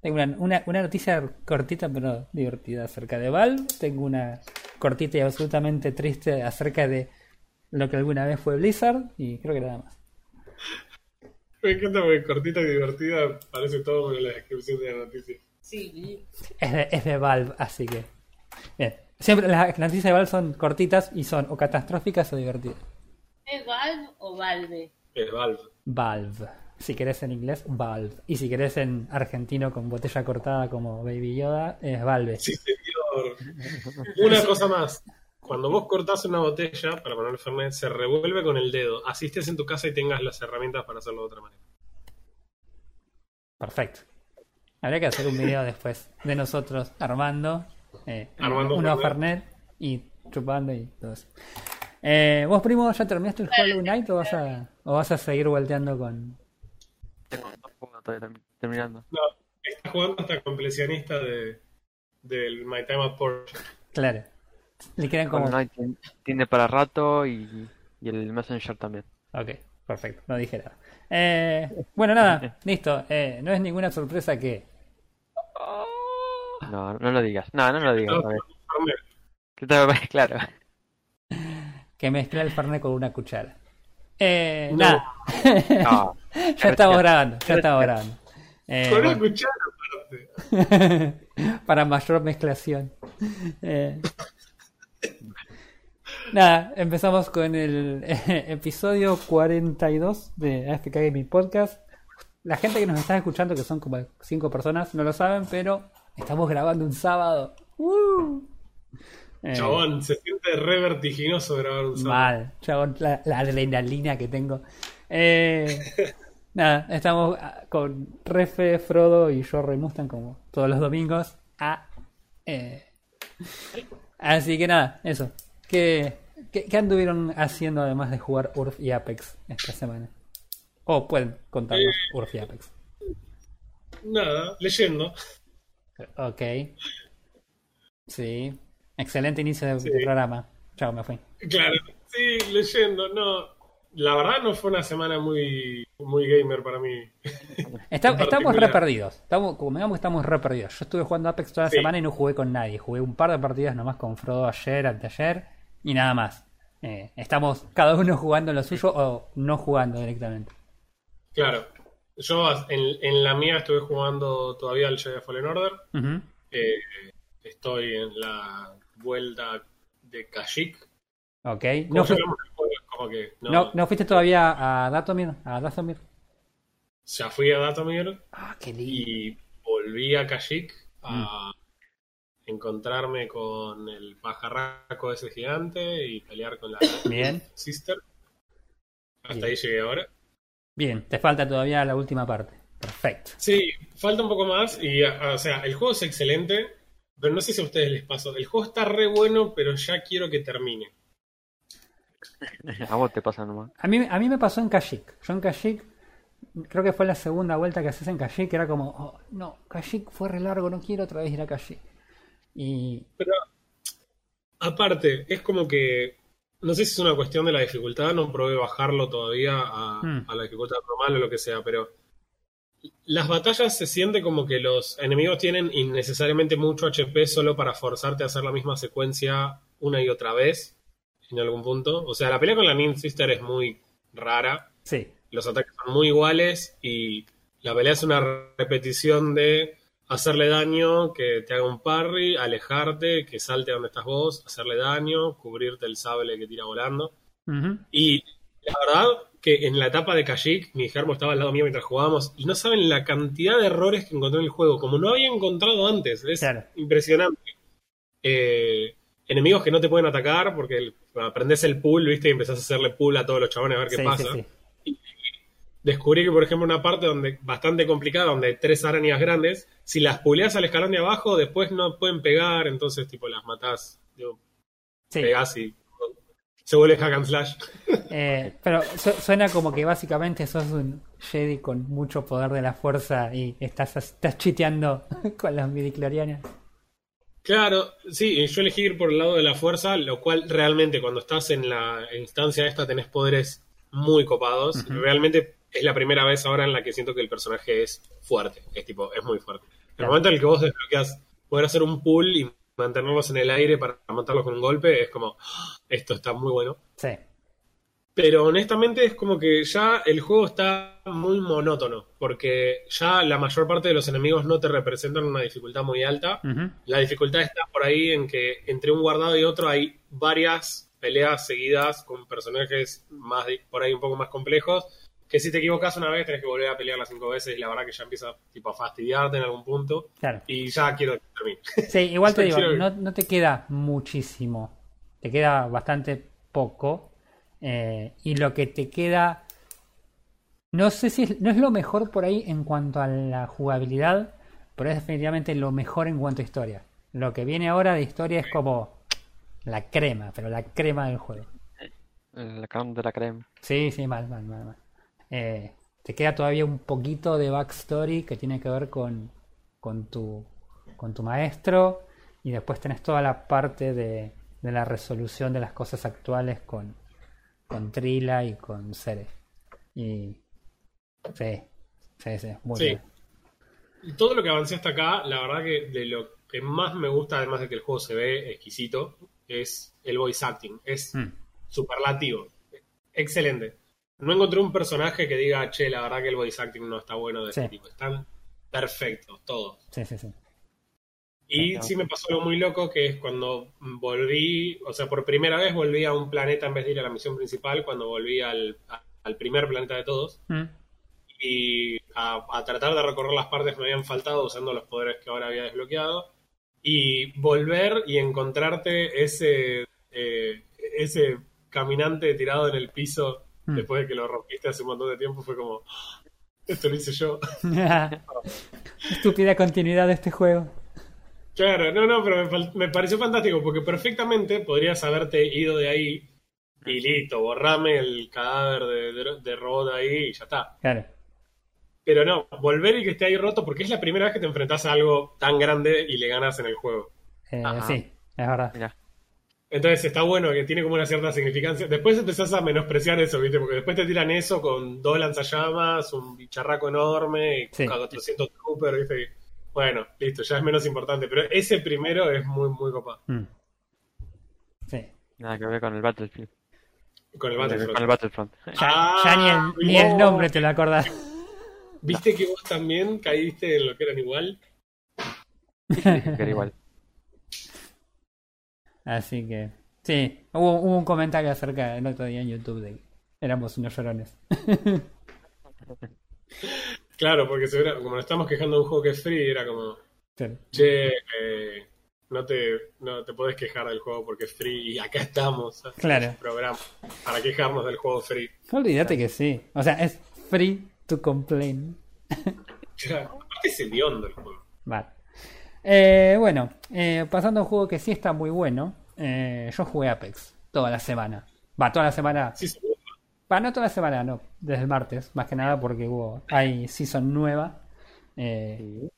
Tengo una, una, una noticia cortita pero divertida acerca de Valve. Tengo una cortita y absolutamente triste acerca de lo que alguna vez fue Blizzard. Y creo que nada más. Me encanta porque cortita y divertida parece todo en la descripción de la noticia. Sí, Es de, es de Valve, así que. Bien. Siempre las noticias de Valve son cortitas y son o catastróficas o divertidas. ¿es Valve o Valve? El Valve. Valve. Si querés en inglés, Valve. Y si querés en argentino con botella cortada como Baby Yoda, es Valve. Sí, señor. Una cosa más. Cuando vos cortás una botella para poner Fernet, se revuelve con el dedo. Así estés en tu casa y tengas las herramientas para hacerlo de otra manera. Perfecto. Habría que hacer un video después de nosotros armando, eh, Armando unos Fernet. Fernet y chupando y todo eso. Eh, ¿Vos, primo, ya terminaste el Hollow Knight o vas a, o vas a seguir volteando con...? Tengo dos juegos todavía termi- terminando. No, está jugando hasta completionista de, del My Time at Porsche. Claro. Le quedan como... Tiene para rato y, y el Messenger también. Ok, perfecto, no dije nada. Eh, bueno, nada, listo. Eh, no es ninguna sorpresa que... No, no lo digas. No, no lo digas. Que te- Claro. que mezcla el Fernet con una cuchara. Eh, No. Nada. No. ya estamos grabando, ya estamos grabando. Eh, Con una bueno, cuchara aparte. para mayor mezclación. Eh, nada, empezamos con el eh, episodio 42 de AFK Gaming Podcast. La gente que nos está escuchando, que son como cinco personas, no lo saben, pero estamos grabando un sábado. ¡Uh! Eh, Chabón, se siente re vertiginoso grabar un sábado. Mal, chabón, la, la adrenalina que tengo. Eh, nada, estamos ah, con Refe, Frodo y yo, Rey Mustang, como todos los domingos. Eh, así que nada, eso. ¿Qué, qué, qué anduvieron haciendo además de jugar Urf y Apex esta semana? O pueden contarnos Urf y Apex. Nada, leyendo. Ok. Sí. Excelente inicio de, Sí. de programa. Chao, me fui. Claro, sí, leyendo. No, la verdad no fue una semana muy, muy gamer para mí. Está- estamos re perdidos. Estamos, como digamos, estamos re perdidos. Yo estuve jugando Apex toda la Sí. semana y no jugué con nadie. Jugué un par de partidas nomás con Frodo ayer, anteayer y nada más. Eh, estamos cada uno jugando lo suyo o no jugando directamente. Claro, yo en, en la mía estuve jugando todavía al Jedi Fallen Order. Eh, estoy en la vuelta de Kashyyyk. Ok. No, ya fui- hablamos del juego, es como que no, no, no fuiste todavía a Datomir? ¿A Datomir? ya fui a Datomir Ah, qué lindo. y volví a Kashyyyk a encontrarme con el pajarraco ese gigante y pelear con la Bien. Sister. Hasta Bien. ahí llegué ahora. Bien, te falta todavía la última parte. Perfecto. Sí, falta un poco más y, o sea, el juego es excelente, pero no sé si a ustedes les pasó. El juego está re bueno, pero ya quiero que termine. A vos te pasa nomás. A mí, a mí me pasó en Kashyyyk. Yo en Kashyyyk, creo que fue la segunda vuelta que haces en Kashyyyk, que era como, oh, no, Kashyyyk fue re largo, no quiero otra vez ir a Kashyyyk. Y Pero aparte, es como que, no sé si es una cuestión de la dificultad, no probé bajarlo todavía a, Hmm. a la dificultad normal o lo que sea, pero las batallas se siente como que los enemigos tienen innecesariamente mucho HP solo para forzarte a hacer la misma secuencia una y otra vez en algún punto. O sea, la pelea con la Nin Sister es muy rara. sí, los ataques son muy iguales y la pelea es una repetición de hacerle daño, que te haga un parry, alejarte, que salte a donde estás vos, hacerle daño, cubrirte el sable que tira volando. Y la verdad que en la etapa de Kashyyyk, mi germo estaba al lado mío mientras jugábamos, y no saben la cantidad de errores que encontré en el juego, como no había encontrado antes. Es Claro. impresionante. Eh, enemigos que no te pueden atacar porque el- aprendes el pool, ¿viste? Y empezás a hacerle pool a todos los chabones a ver qué Sí, pasa sí, sí. descubrí que, por ejemplo, una parte donde bastante complicada, donde hay tres arañas grandes, si las puleas al escalón de abajo, después no pueden pegar, entonces, tipo, las matás, digo, pegás y se vuelve hack and slash. Eh, pero su- suena como que básicamente sos un Jedi con mucho poder de la fuerza y estás, estás chiteando con las midichlorianas. Claro, sí, yo elegí ir por el lado de la fuerza, lo cual realmente cuando estás en la instancia esta tenés poderes muy copados. Realmente es la primera vez ahora en la que siento que el personaje es fuerte, es tipo, es muy fuerte. Claro. momento en el que vos desbloqueas poder hacer un pull y mantenerlos en el aire para matarlos con un golpe, es como, "Ah, esto está muy bueno. Sí. Pero honestamente es como que ya el juego está muy monótono, porque ya la mayor parte de los enemigos no te representan una dificultad muy alta. La dificultad está por ahí en que entre un guardado y otro hay varias peleas seguidas con personajes más por ahí un poco más complejos, que si te equivocas una vez tenés que volver a pelear las cinco veces y la verdad que ya empieza tipo a fastidiarte en algún punto Claro. y ya quiero que termine. Sí, igual te digo, no, no te queda muchísimo. Te queda bastante poco. eh, y lo que te queda. No sé si es, no es lo mejor por ahí en cuanto a la jugabilidad, pero es definitivamente lo mejor en cuanto a historia. Lo que viene ahora de historia es como la crema, pero la crema del juego. La creme de la creme. Sí, sí, mal, mal, mal, mal. Eh, te queda todavía un poquito de backstory que tiene que ver con, con tu, con tu maestro y después tenés toda la parte de, de la resolución de las cosas actuales con, con Trila y con Cere. Y sí, sí, sí, muy Sí. bien. Y todo lo que avancé hasta acá, la verdad que de lo que más me gusta, además de que el juego se ve exquisito, es el voice acting. Es Mm, superlativo. Excelente. No encontré un personaje que diga, che, la verdad que el voice acting no está bueno de Sí. este tipo. Están perfectos, todos. sí, sí, sí. Y sí me pasó algo muy loco, que es cuando volví, o sea, por primera vez volví a un planeta en vez de ir a la misión principal, cuando volví al, a- al primer planeta de todos, Mm, y a, a tratar de recorrer las partes que me habían faltado usando los poderes que ahora había desbloqueado, y volver y encontrarte ese, eh, ese caminante tirado en el piso Mm. después de que lo rompiste hace un montón de tiempo, fue como, "Ah, esto lo hice yo. Estúpida continuidad de este juego. Claro, no, no, pero me, pareció fantástico porque perfectamente podrías haberte ido de ahí y listo, borrame el cadáver de, de- de robot ahí y ya está. Claro. Pero no, volver y que esté ahí roto porque es la primera vez que te enfrentas a algo tan grande y le ganas en el juego. Eh, sí, es verdad. Mira, Entonces está bueno que tiene como una cierta significancia. Después empezás a menospreciar eso, ¿viste? Porque después te tiran eso con dos lanzallamas, un bicharraco enorme y Sí. 400 trooper, ¿viste? Y, Bueno, listo, ya es menos importante. Pero ese primero es muy, muy copado. Mm. Sí. nada que ver con el Battlefield. Con el Battlefront. Con el Battlefront. Ya, Ah, ya ni, el, ni el no. nombre te lo acordás. ¿Viste que vos también caíste en lo que eran igual? Que era igual. Así que, sí, hubo, hubo un comentario acerca el otro día en YouTube de que éramos unos llorones. Claro, porque segura- como nos estamos quejando de un juego que es free, era como, Sí. che, eh, no, te, no te podés quejar del juego porque es free y acá estamos. Claro. un programa para quejarnos del juego free. Olvídate que sí. O sea, es free to complain. Aparte es hediondo el juego. Vale. Eh, bueno, eh, pasando a un juego que sí está muy bueno. eh, yo jugué Apex toda la semana. Va, toda la semana. Sí. Va, no toda la semana, no. Desde el martes, más que nada porque hubo hay season nueva. Eh,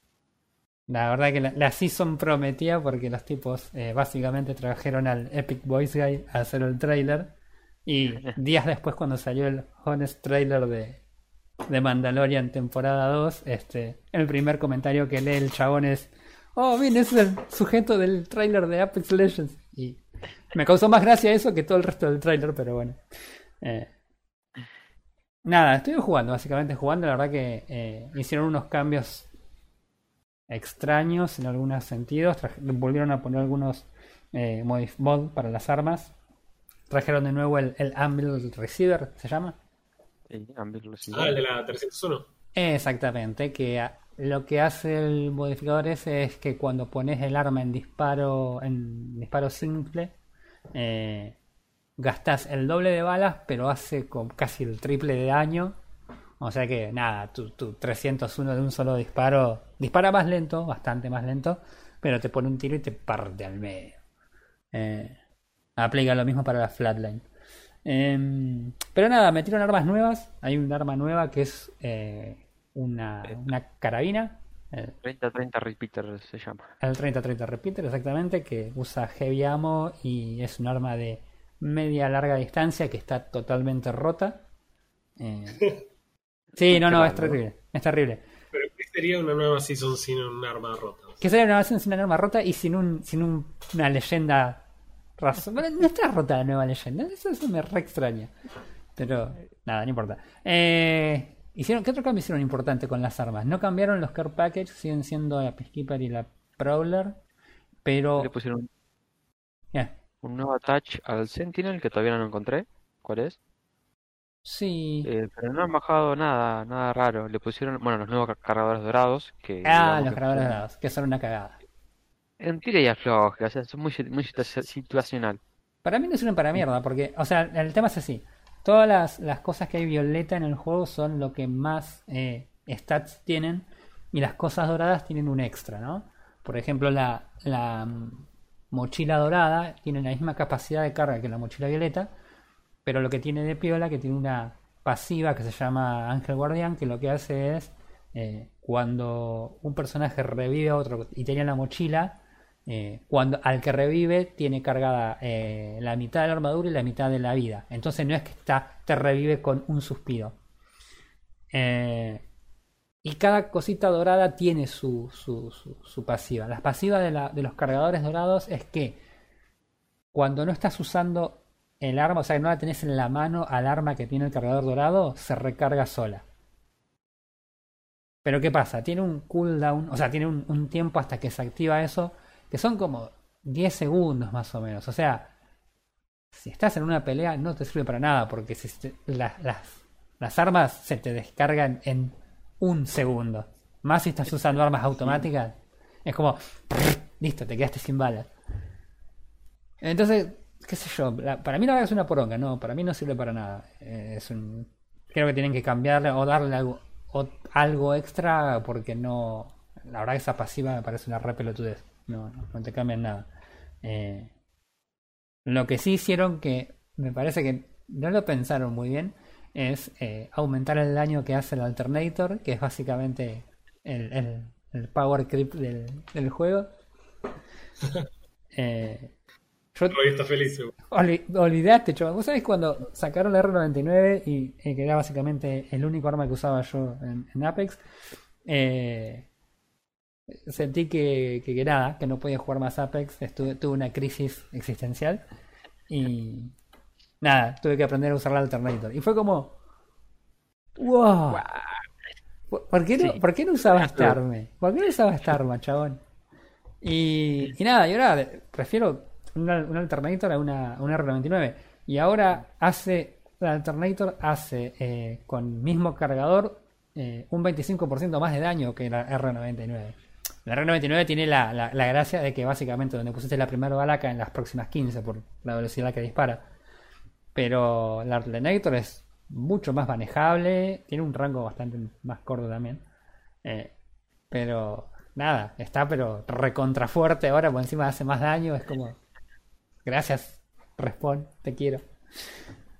La verdad que la, la season prometía porque los tipos eh, básicamente trajeron al Epic Voice Guy a hacer el trailer. Y días después, cuando salió el honest trailer de, de Mandalorian temporada 2, este, el primer comentario que lee el chabón es: Oh, bien, ese es el sujeto del trailer de Apex Legends. Y me causó más gracia eso que todo el resto del trailer, pero bueno. Eh, Nada, estoy jugando, básicamente jugando. La verdad que eh, hicieron unos cambios extraños en algunos sentidos. Traje- volvieron a poner algunos eh, modif- mod para las armas. Trajeron de nuevo el, el Anvil Receiver, ¿se llama? Sí, Ambil Receiver. Ah, el de la 301. Exactamente, que a- lo que hace el modificador ese es que cuando pones el arma en disparo, en disparo simple, eh, gastas el doble de balas, pero hace casi el triple de daño. O sea que nada, tu, tu 301 de un solo disparo dispara más lento, bastante más lento, pero te pone un tiro y te parte al medio. Eh, aplica lo mismo para la flatline. Em, pero nada, metieron armas nuevas. Hay un arma nueva que es eh, una, una carabina. eh, 30-30 Repeater se llama. el 30-30 Repeater, exactamente, que usa heavy ammo y es un arma de media larga distancia que está totalmente rota. Eh, sí, no, Qué no, es terrible. Es terrible. Pero es sería una nueva season sin un arma rota? Que sería una versión sin una arma rota y sin un sin un- una leyenda razón. Bueno, no está rota la nueva leyenda, eso, eso me re extraña. Pero nada, no importa. Eh, hicieron, ¿Qué otro cambio hicieron importante con las armas? No cambiaron los care package, siguen siendo la Peacekeeper y la Prowler, pero... Le pusieron Ya. un nuevo attach al Sentinel que todavía no encontré. ¿Cuál es? Sí. Eh, pero no han bajado nada, nada raro. Le pusieron, bueno, los nuevos car- cargadores dorados que ah, los que cargadores dorados, que son una cagada. En tira y afloje, o sea, son muy, muy situa- situacional. Para mí no sirven para mierda, porque, o sea, el tema es así. Todas las, las cosas que hay violeta en el juego son lo que más eh, stats tienen y las cosas doradas tienen un extra, ¿no? Por ejemplo, la, la mm, mochila dorada tiene la misma capacidad de carga que la mochila violeta, pero lo que tiene de piola que tiene una pasiva que se llama Ángel Guardián, que lo que hace es eh, cuando un personaje revive a otro y tenía la mochila, eh, cuando al que revive tiene cargada eh, la mitad de la armadura y la mitad de la vida. Entonces no es que está, te revive con un suspiro. Eh, y cada cosita dorada tiene su, su, pasiva. La pasiva de, los cargadores dorados es que cuando no estás usando el arma, o sea, que no la tenés en la mano al arma que tiene el cargador dorado, se recarga sola. Pero ¿qué pasa? Tiene un cooldown, o sea, tiene un tiempo hasta que se activa eso, que son como 10 segundos más o menos. O sea, si estás en una pelea no te sirve para nada, porque si te- la- las, las armas se te descargan en un segundo. Más si estás usando armas automáticas, es como, listo, te quedaste sin balas. Entonces, qué sé yo, la- para mí la verdad es una poronga, no, para mí no sirve para nada. Eh, es un, creo que tienen que cambiarle o darle algo, o- algo extra porque no, la verdad que esa pasiva me parece una re pelotudez. No, no, no te cambian nada. Eh, lo que sí hicieron que me parece que no lo pensaron muy bien es eh, aumentar el daño que hace el Alternator, que es básicamente el, el- el power creep del, del juego. Eh, yo Hoy está feliz. olvidaste, chaval. ¿Vos sabés cuando sacaron la R99 y eh, que era básicamente el único arma que usaba yo en, en Apex? eh, sentí que, que, que nada, que no podía jugar más Apex. Estuve, tuve una crisis existencial y nada, tuve que aprender a usar la Alternator. Y fue como, wow. ¿Por qué no, Sí. ¿por qué no usaba esta arma? ¿Por qué no usaba esta arma, chabón? Y, y nada, y ahora prefiero una, una Alternator a una, a una R99. Y ahora hace, la Alternator hace eh, con mismo cargador eh, un 25% más de daño que la R99. La R99 tiene la, la- gracia de que básicamente donde pusiste la primera bala en las próximas 15 por la velocidad que dispara. Pero la Alternator es mucho más manejable, tiene un rango bastante más corto también. Eh, pero nada, está pero recontra fuerte ahora, por encima hace más daño, es como... Gracias, Respawn, te quiero.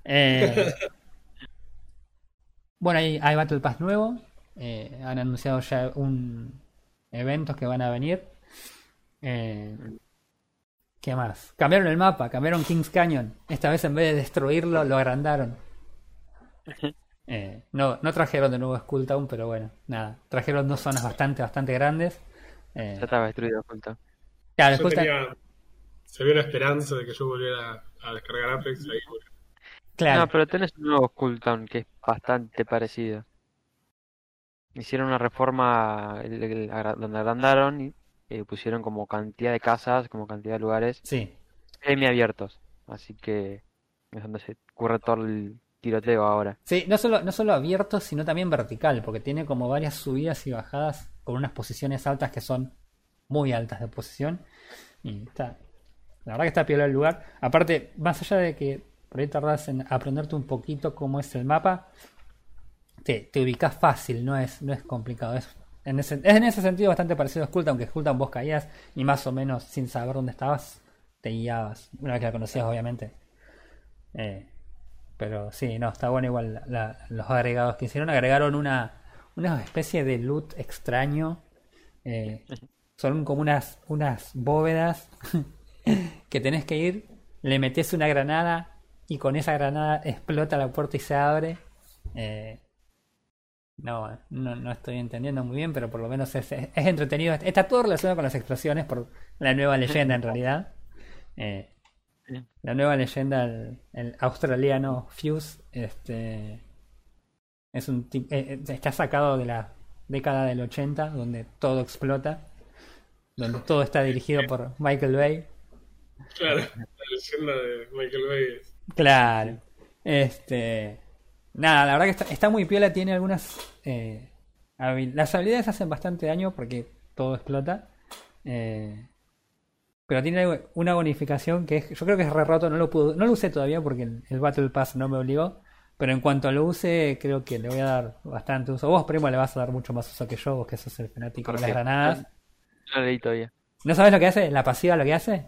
Eh, bueno, hay, hay Battle Pass nuevo, eh, han anunciado ya un eventos que van a venir. Eh, ¿Qué más? Cambiaron el mapa, cambiaron Kings Canyon. Esta vez en vez de destruirlo, lo agrandaron. Eh, no, no trajeron de nuevo Skull Town, pero bueno, nada. Trajeron dos zonas bastante, bastante grandes. Eh, Ya estaba destruido claro, Skull Town- tenía, se vio una esperanza de que yo volviera a descargar Apex. Ahí, claro. No, pero tenés un nuevo Skulltown que es bastante parecido. Hicieron una reforma el- donde agrandaron y eh, pusieron como cantidad de casas, como cantidad de lugares Sí, semiabiertos. Así que es donde se ocurre todo el tiroteo ahora. Sí, no solo, no solo abierto, sino también vertical, porque tiene como varias subidas y bajadas con unas posiciones altas que son muy altas de posición. Y está, la verdad que está piola el lugar. Aparte, más allá de que por ahí tardás en aprenderte un poquito cómo es el mapa, te, te ubicás fácil, no es, no es complicado. Es en, ese, es en ese sentido bastante parecido a Skulltown, que Skulltown vos caías y más o menos sin saber dónde estabas, te guiabas. Una vez que la conocías, obviamente. Eh, pero sí, no, está bueno igual la- los agregados que hicieron. Agregaron una, una especie de loot extraño. Eh, son como unas, unas bóvedas que tenés que ir, le metes una granada y con esa granada explota la puerta y se abre. Eh, No, no, no estoy entendiendo muy bien, pero por lo menos es, es, es entretenido. Está todo relacionado con las explosiones por la nueva leyenda en realidad. Eh, la nueva leyenda, el, el australiano Fuse, este es un eh, eh, está sacado de la década del 80, donde todo explota, donde todo está dirigido por Michael Bay. Claro, la leyenda de Michael Bay. es- Claro. Este. Nada, la verdad que está, está muy piola, tiene algunas. eh, habil- las habilidades hacen bastante daño porque todo explota. eh, pero tiene una bonificación que es, yo creo que es re roto, no lo pude, no lo usé todavía porque el, el Battle Pass no me obligó. Pero en cuanto lo use, creo que le voy a dar bastante uso. Vos, primo, le vas a dar mucho más uso que yo, vos que sos el fanático de las granadas. Leí todavía. ¿No sabes lo que hace? ¿La pasiva lo que hace?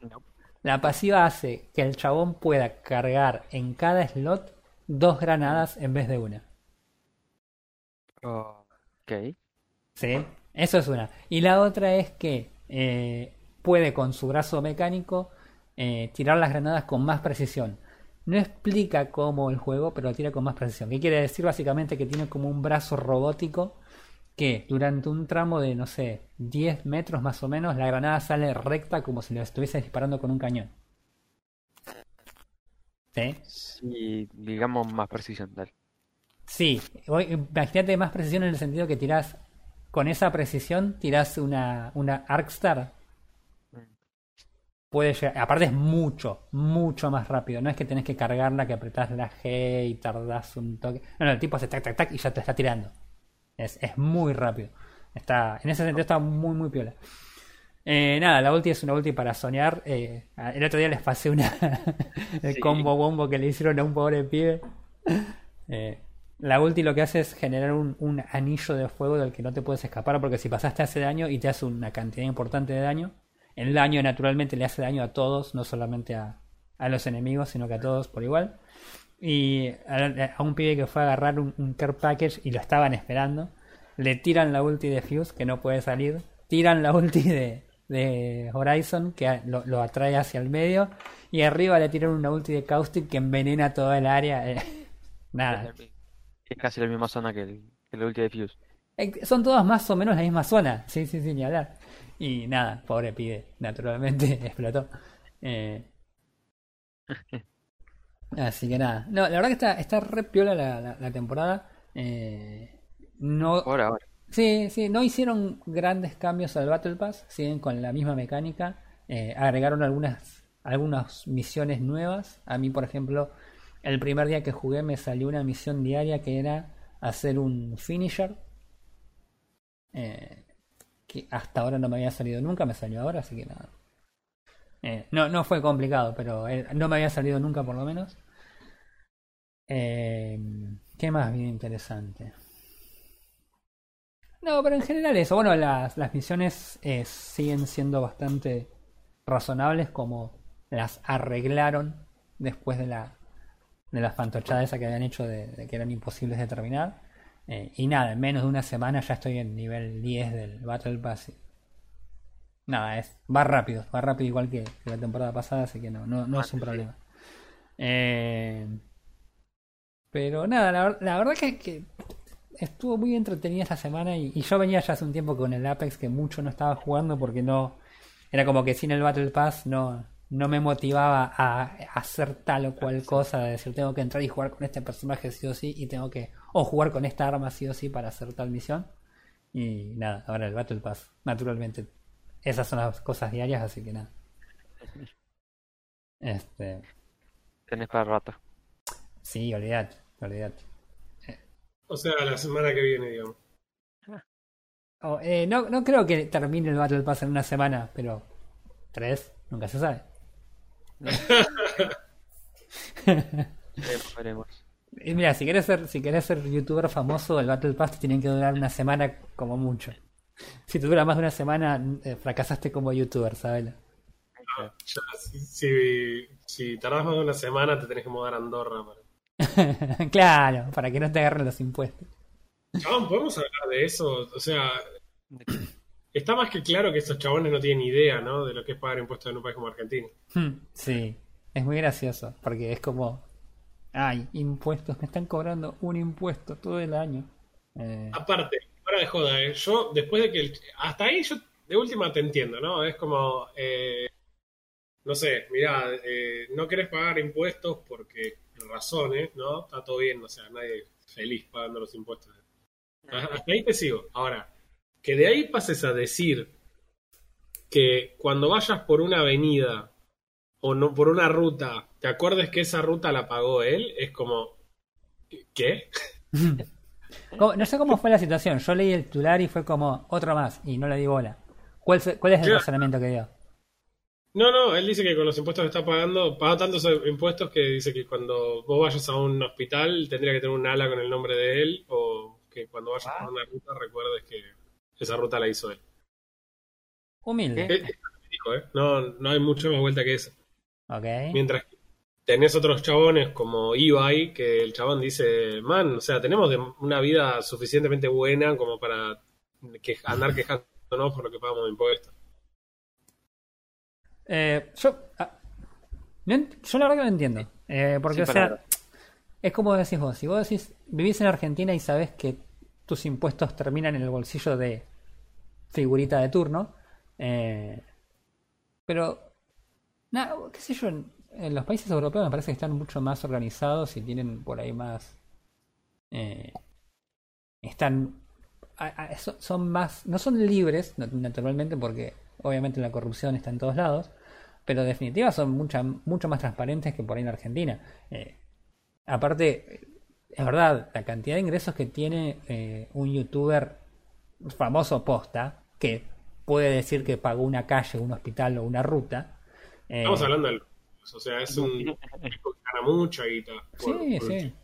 No. La pasiva hace que el chabón pueda cargar en cada slot dos granadas en vez de una. Ok. ¿Sí? Eso es una. Y la otra es que eh, puede con su brazo mecánico eh, tirar las granadas con más precisión. No explica cómo el juego, pero lo tira con más precisión. ¿Qué quiere decir? Básicamente que tiene como un brazo robótico que durante un tramo de, no sé, 10 metros más o menos, la granada sale recta como si lo estuviese disparando con un cañón. ¿Sí? Sí, digamos más precisión, dale. Sí, imagínate más precisión en el sentido que tirás, con esa precisión, tirás una, una Arcstar. Puede llegar, aparte es mucho, mucho más rápido. No es que tenés que cargarla, que apretás la G y tardás un toque. No, no, el tipo hace tac, tac, tac y ya te está tirando. Es, es muy rápido. Está, en ese sentido está muy, muy piola. Eh, nada, la ulti es una ulti para soñar. Eh, el otro día les pasé una el Sí. combo bombo que le hicieron a un pobre pibe. Eh, la ulti lo que hace es generar un, un anillo de fuego del que no te puedes escapar porque si pasaste hace daño y te hace una cantidad importante de daño, el daño naturalmente le hace daño a todos, no solamente a, a los enemigos, sino que a todos por igual. Y a, a un pibe que fue a agarrar un, un care package y lo estaban esperando, le tiran la ulti de Fuse que no puede salir, tiran la ulti de, de Horizon que lo, lo atrae hacia el medio y arriba le tiran una ulti de Caustic que envenena toda el área. eh, nada, Es casi la misma zona que el, que el ulti de Fuse. Eh, Son todas más o menos la misma zona. Sí, sí, sí, ni hablar. Y nada, pobre pibe, naturalmente explotó. Eh, Así que nada. No, la verdad que está, está re piola la, la- la temporada. Eh, no, Ahora, ahora. Sí, sí, no hicieron grandes cambios al Battle Pass, siguen con la misma mecánica, eh, agregaron algunas, algunas misiones nuevas. A mí, por ejemplo, el primer día que jugué me salió una misión diaria que era hacer un finisher, eh, que hasta ahora no me había salido nunca, me salió ahora, así que nada. Eh, no, no fue complicado, pero eh, no me había salido nunca por lo menos. Eh, ¿qué más bien interesante? No, pero en general eso. Bueno, las, las misiones eh, siguen siendo bastante razonables como las arreglaron después de la de la fantochada esa que habían hecho de, de que eran imposibles de terminar. Eh, y nada, en menos de una semana ya estoy en nivel 10 del Battle Pass. y- Nada, es, va rápido, va rápido igual que, que la temporada pasada, así que no, no, no es un problema. Eh, pero nada, la verdad que, que estuvo muy entretenida esta semana y, y yo venía ya hace un tiempo con el Apex que mucho no estaba jugando porque no era como que sin el Battle Pass no no me motivaba a hacer tal o cual cosa de decir tengo que entrar y jugar con este personaje sí o sí y tengo que o jugar con esta arma sí o sí para hacer tal misión. Y nada ahora el Battle Pass naturalmente esas son las cosas diarias así que nada. Este. Tenés para rato. sí olvidate olvidate O sea, la semana que viene, digamos. Oh, eh, no, no creo que termine el Battle Pass en una semana, pero tres, nunca se sabe. Veremos, veremos. Y mira, si querés ser, si querés ser youtuber famoso, el Battle Pass te tiene que durar una semana como mucho. Si te dura más de una semana, eh, fracasaste como youtuber, ¿sabes? Ya, si, si, si tardás más de una semana, te tenés que mudar a Andorra. para- claro, para que no te agarren los impuestos. Chabón, ¿podemos hablar de eso? O sea, está más que claro que estos chabones no tienen idea, ¿no? De lo que es pagar impuestos en un país como Argentina. Hmm, Sí, es muy gracioso, porque es como, ay, impuestos, me están cobrando un impuesto todo el año. Eh, Aparte, fuera de joda, ¿eh? yo después de que el- hasta ahí yo de última te entiendo, ¿no? Es como, eh, no sé, mirá, eh, no querés pagar impuestos porque razones, ¿no? Está todo bien, o sea, nadie feliz pagando los impuestos. A- Hasta ahí te sigo. Ahora, que de ahí pases a decir que cuando vayas por una avenida o no por una ruta, te acuerdes que esa ruta la pagó él, es como, ¿qué? ¿cómo- no sé cómo fue la situación. Yo leí el titular y fue como otro más y no le di bola. ¿Cuál, cuál es el Claro. razonamiento que dio? No, no, él dice que con los impuestos que está pagando, paga tantos impuestos que dice que cuando vos vayas a un hospital tendría que tener un ala con el nombre de él o que cuando vayas por una ruta recuerdes que esa ruta la hizo él. Humilde. Eh, eh, dijo, ¿eh? No, no hay mucho más vuelta que eso. Ok. Mientras que tenés otros chabones como Ibai, que el chabón dice, man, o sea, tenemos de- una vida suficientemente buena como para que, andar quejándonos por lo que pagamos de impuestos. Eh, yo, ah, no yo la verdad que no entiendo. Eh, porque, Sin o sea, palabras. es como decís vos. Si vos decís, vivís en Argentina y sabés que tus impuestos terminan en el bolsillo de figurita de turno. eh, pero, nada, qué sé yo, en, en los países europeos me parece que están mucho más organizados y tienen por ahí más. eh, están. a- a- son- más. No son libres, nat- naturalmente, porque obviamente la corrupción está en todos lados. Pero en definitiva son mucha, mucho más transparentes que por ahí en Argentina. Eh, aparte, es verdad, la cantidad de ingresos que tiene eh, un youtuber famoso posta, que puede decir que pagó una calle, un hospital o una ruta. eh, Estamos hablando del... O sea, es un gana mucha guita. por- Sí, por- sí.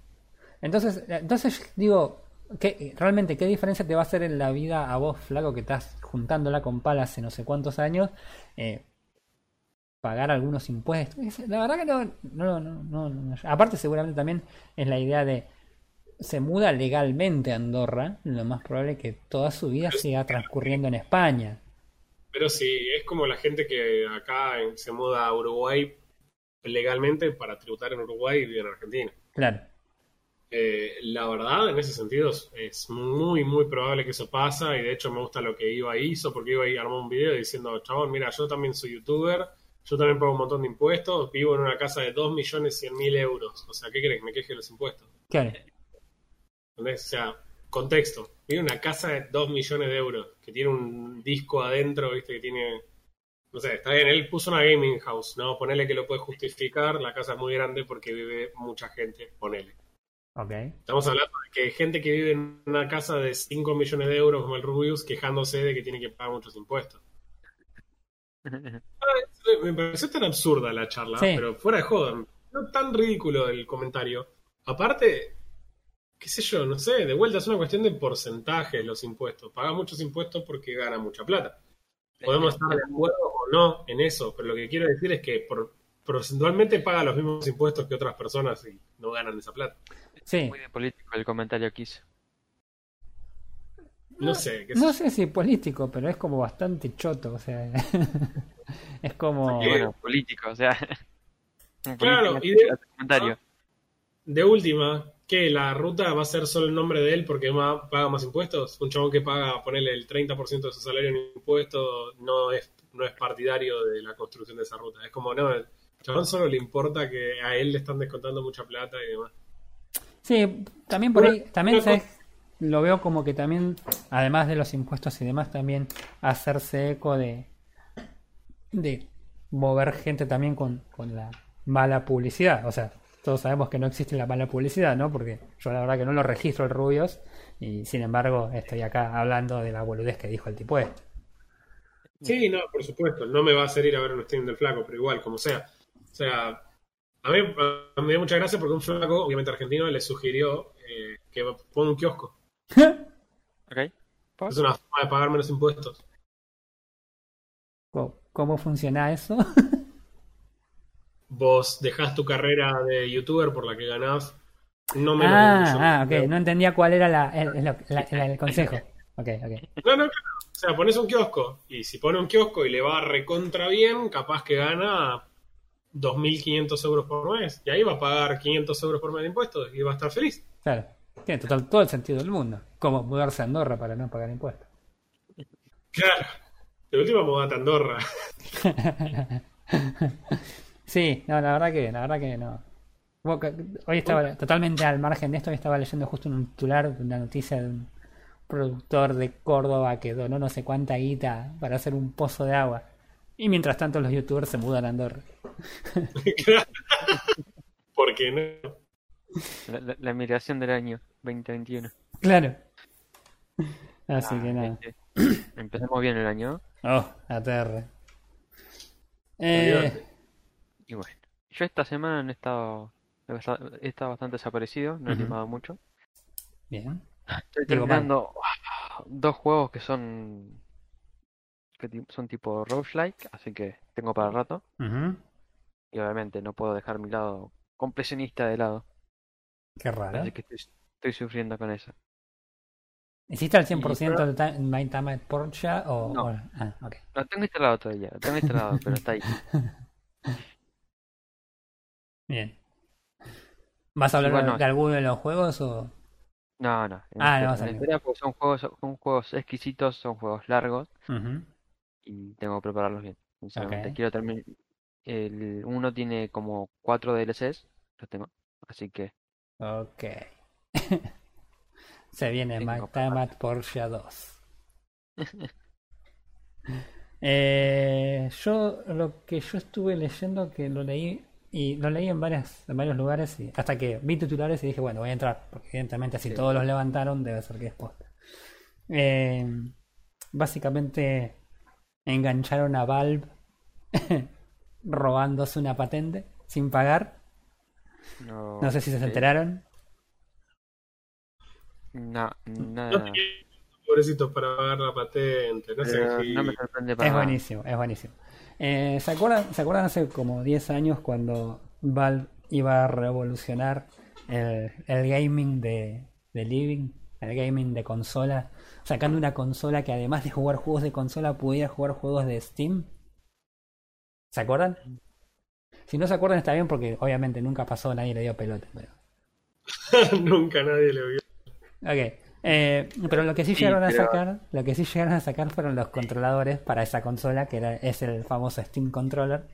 Entonces, entonces digo, ¿qué, realmente qué diferencia te va a hacer en la vida a vos, flaco, que estás juntándola con palas hace no sé cuántos años? eh, pagar algunos impuestos. Es- La verdad que no, no, no, no, no. Aparte seguramente también es la idea de se muda legalmente a Andorra, lo más probable es que toda su vida siga transcurriendo en España. Pero sí, es como la gente que acá se muda a Uruguay legalmente para tributar en Uruguay y vive en Argentina. Claro. Eh, la verdad, en ese sentido, es- muy, muy probable que eso pasa y de hecho me gusta lo que Iba hizo porque Iba armó un video diciendo, chabón, mira, yo también soy youtuber, yo también pago un montón de impuestos, vivo en una casa de 2.100.000 euros. O sea, ¿qué crees? ¿Me queje de los impuestos? Claro. ¿Entendés? O sea, contexto. Vive una casa de 2 millones de euros, que tiene un disco adentro, ¿viste? Que tiene... No sé, está bien, él puso una gaming house, ¿no? Ponele que lo puede justificar, la casa es muy grande porque vive mucha gente, ponele. Estamos hablando de que gente que vive en una casa de 5 millones de euros como el Rubius quejándose de que tiene que pagar muchos impuestos. Me pareció tan absurda la charla, Sí. pero fuera de joda. No tan ridículo el comentario. Aparte, qué sé yo, no sé, de vuelta es una cuestión de porcentajes los impuestos. Paga muchos impuestos porque gana mucha plata. Podemos estar de acuerdo o no en eso, pero lo que quiero decir es que por, porcentualmente paga los mismos impuestos que otras personas y no ganan esa plata. Sí. Muy de político el comentario que hizo. No sé, qué No sé si político, pero es como bastante choto, o sea. es como. Y bueno, político, o sea. Claro, político y de- comentario. De última, que la ruta va a ser solo el nombre de él porque ma- paga más impuestos. Un chabón que paga, ponerle el 30% de su salario en impuestos, no es, no es partidario de la construcción de esa ruta. Es como, no, el chabón solo le importa que a él le están descontando mucha plata y demás. Sí, también por ahí. También. Lo veo como que también, además de los impuestos y demás, también hacerse eco de. de mover gente también con, con la mala publicidad. O sea, todos sabemos que no existe la mala publicidad, ¿no? Porque yo la verdad que no lo registro el Rubios y sin embargo estoy acá hablando de la boludez que dijo el tipo este. Sí, no, por supuesto. No me va a hacer ir a ver un stream del flaco, pero igual, como sea. O sea, a mí me dio mucha gracia porque un flaco, obviamente argentino, le sugirió eh, que ponga un kiosco. ¿Ok? Es una forma de pagar menos impuestos. ¿Cómo, cómo funciona eso? vos dejás tu carrera de youtuber por la que ganás no menos ah, ah, ok. No entendía cuál era la, el, el- la- la- el consejo. Ok, ok. No, no, claro. O sea, pones un kiosco y si pone un kiosco y le va recontra bien, capaz que gana 2.500 euros por mes. Y ahí va a pagar 500 euros por mes de impuestos y va a estar feliz. Claro. Tiene total, todo el sentido del mundo. Como mudarse a Andorra para no pagar impuestos. Claro. De última mudate a Andorra. Sí, no, la verdad que, la verdad que no. Hoy estaba totalmente al margen de esto, hoy estaba leyendo justo un titular, una noticia de un productor de Córdoba que donó no sé cuánta guita para hacer un pozo de agua. Y mientras tanto los youtubers se mudan a Andorra. ¿Por qué no? La, la, la migración del año 2021. Claro. Así Ah, que nada. este, Empezamos bien el año. Oh, ATR. Eh. Y bueno, yo esta semana no he estado, he estado bastante desaparecido, no he Ujú. animado mucho. bien. Estoy terminando ah, dos juegos que son que son tipo roguelike, así que tengo para rato. Ujú. Y obviamente no puedo dejar mi lado completionista de lado, Qué raro. así que estoy, estoy sufriendo con eso. ¿Hiciste al Y 100% pero- el My Time at Porsche o...? No. o- Ah, ok. Lo tengo instalado todavía, lo tengo instalado, pero está ahí. Bien. ¿Vas a hablar Igual no. de alguno de los juegos o...? No, no, en Ah, no, salió. espera, porque son juegos, son juegos exquisitos, son juegos largos Ujú. Y tengo que prepararlos bien. Sinceramente, quiero terminar. El uno tiene como cuatro DLCs, los tengo, así que Ok. Se viene Tengo My para Time at Porsche 2. Eh, yo lo que yo estuve leyendo que lo leí y lo leí en varias en varios lugares y hasta que vi titulares y dije bueno voy a entrar porque evidentemente si Sí. todos los levantaron debe ser que es posta. Eh, básicamente engancharon a Valve robándose una patente sin pagar. no, No sé si se sí. enteraron. No, No nada. tiene pobrecitos para pagar la patente. No sé si- no me sorprende para Es nada. buenísimo, es buenísimo. Eh, ¿se acuerdan, ¿Se acuerdan hace como 10 años cuando Valve iba a revolucionar el, el gaming de, de living, el gaming de consola, sacando una consola que además de jugar juegos de consola pudiera jugar juegos de Steam? ¿Se acuerdan? Si no se acuerdan está bien porque obviamente nunca pasó, nadie le dio pelota. Pero... Nunca nadie le vio. Ok. Eh, pero lo que sí Sí, llegaron a sacar, lo que sí llegaron a sacar fueron los controladores para esa consola, que era, es el famoso Steam Controller,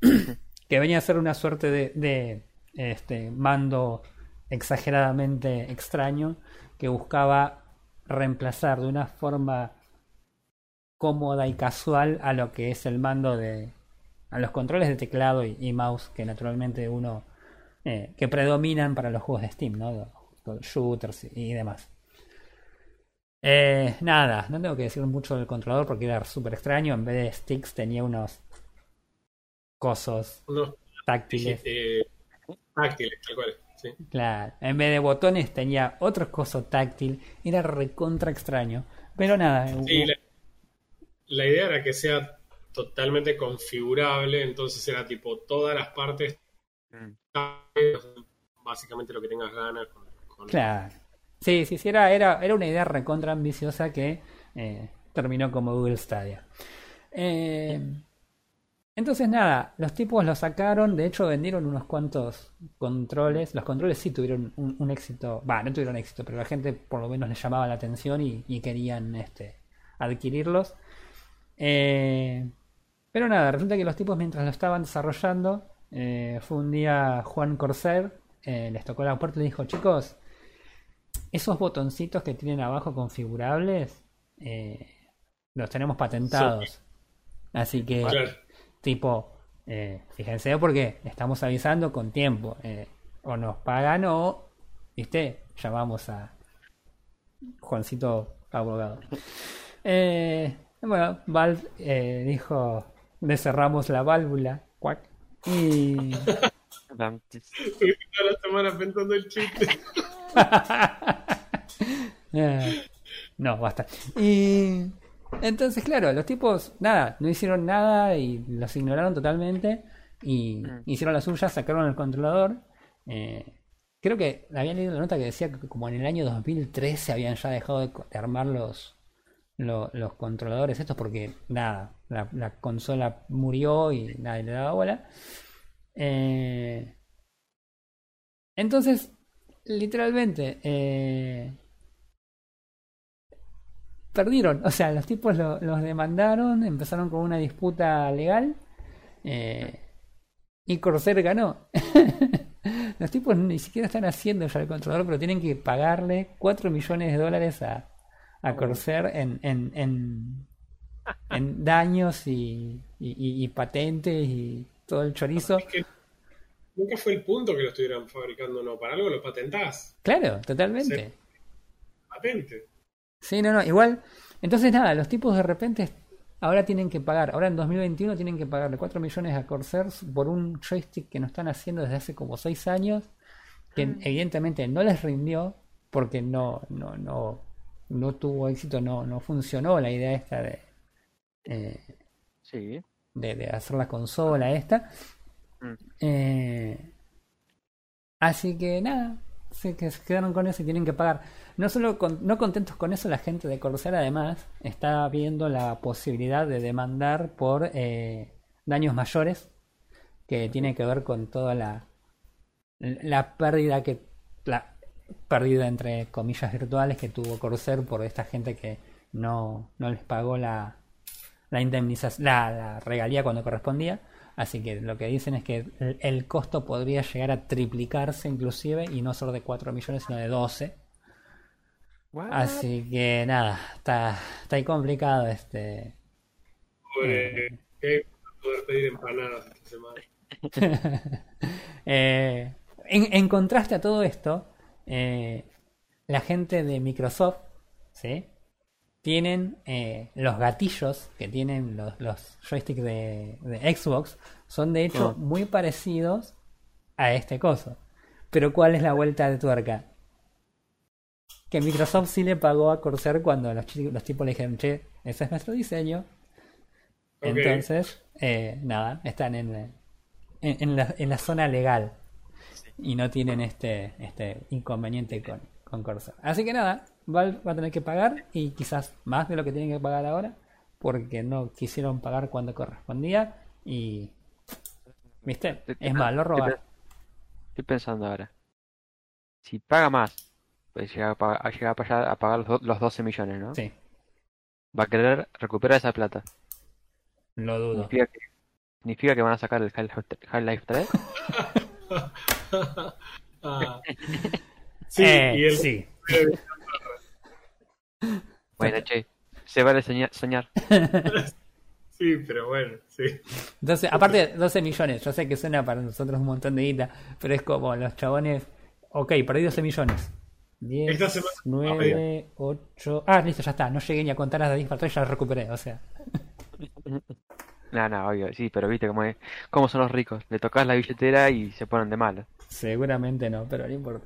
que venía a ser una suerte de, de, este mando exageradamente extraño que buscaba reemplazar de una forma cómoda y casual a lo que es el mando de a los controles de teclado y, y mouse que naturalmente uno eh, que predominan para los juegos de Steam, ¿no? Los shooters y demás. Eh, nada, no tengo que decir mucho del controlador porque era súper extraño. En vez de sticks tenía unos cosos Unos táctiles. eh, táctiles, tal cual. Sí. Claro, en vez de botones tenía otro coso táctil. Era recontra extraño. Pero nada, Sí, la idea era que sea totalmente configurable, entonces era tipo todas las partes, Mm. básicamente lo que tengas ganas con, con- Claro. Sí, sí, sí, era, era, era una idea recontra ambiciosa que eh, terminó como Google Stadia. Eh, entonces, nada, los tipos lo sacaron, de hecho vendieron unos cuantos controles. Los controles sí tuvieron un, un éxito, va, no tuvieron éxito, pero la gente por lo menos les llamaba la atención y, y querían este, adquirirlos. Eh, pero nada, resulta que los tipos mientras lo estaban desarrollando, eh, fue un día Juan Corsair, eh, les tocó la puerta y les dijo, chicos, esos botoncitos que tienen abajo configurables, los tenemos patentados. Así que, Claro. Tipo, eh, fíjense porque estamos avisando con tiempo. eh, o nos pagan o, viste, llamamos a Juancito abogado. Eh, bueno, Valve eh, dijo, le cerramos la válvula, cuac, y... La semana pensando el chiste. Eh, no, basta. Y entonces, claro, los tipos, nada, no hicieron nada y los ignoraron totalmente y Mm. hicieron la suya, sacaron el controlador. Eh, creo que habían leído la nota que decía que como en el año 2013 habían ya dejado de, armar los, lo- los controladores estos porque, nada, la, la consola murió y nadie le daba bola. Eh, entonces, literalmente, eh, perdieron. O sea, los tipos lo- los demandaron, empezaron con una disputa legal eh, y Corsair ganó. los tipos ni siquiera están haciendo ya el controlador, pero tienen que pagarle 4 millones de dólares a, a Corsair en, en, en, en daños y, y, patentes y todo el chorizo. Es que nunca fue el punto que lo estuvieran fabricando, no. Para algo lo patentás. Claro, totalmente. Patente. Sí, no, no, igual. Entonces, nada, los tipos de repente ahora tienen que pagar, ahora en 2021 tienen que pagarle 4 millones a Corsair por un joystick que no están haciendo desde hace como 6 años, que evidentemente no les rindió porque no, no, no, no tuvo éxito, no, no funcionó la idea esta de, eh, Sí. de, de hacer la consola esta. Mm. Eh, así que nada, que se quedaron con eso y tienen que pagar. No solo con- no contentos con eso, la gente de Corsair además está viendo la posibilidad de demandar por eh, daños mayores que tiene que ver con toda la la pérdida que la pérdida entre comillas virtuales que tuvo Corsair por esta gente que no, no les pagó la la indemnización, la, regalía cuando correspondía. Así que lo que dicen es que el, el costo podría llegar a triplicarse inclusive y no solo de 4 millones sino de 12. Así que nada, está, está ahí complicado este. Pobre, que poder pedir empanadas esta semana. Eh, en, en contraste a todo esto, eh, la gente de Microsoft, ¿sí? Tienen eh, los gatillos que tienen los, los joysticks de, de Xbox, son de hecho Ah. muy parecidos a este coso. Pero ¿cuál es la vuelta de tuerca? Que Microsoft sí le pagó a Corsair cuando los, los tipos le dijeron, che, ese es nuestro diseño. Entonces, eh, nada, están en, en, en la, en la zona legal y no tienen este, este inconveniente con, con Corsair. Así que nada, Valve va a tener que pagar y quizás más de lo que tienen que pagar ahora porque no quisieron pagar cuando correspondía y... ¿Viste? Es malo robar. Estoy pensando ahora. Si paga más, pues llega a pagar, a llegar a pagar, a pagar los, los 12 millones, ¿no? Sí, Va a querer recuperar esa plata. lo dudo. Significa que, significa que van a sacar el Half-Life Half-Life 3. Ah. Sí, Eh, y el sí. Bueno, che, se vale soñar. soñar. Sí, pero bueno, sí. Entonces, aparte, 12 millones, yo sé que suena para nosotros un montón de guita, pero es como los chabones, ok, perdí 12 millones. 10, Esta semana- 9, 8... Ah, listo, ya está, no llegué ni a contar las de 10 para atrás, ya las recuperé, o sea. No, no, obvio, sí, pero viste cómo es, cómo son los ricos. Le tocas la billetera y se ponen de malo. Seguramente no, pero no importa.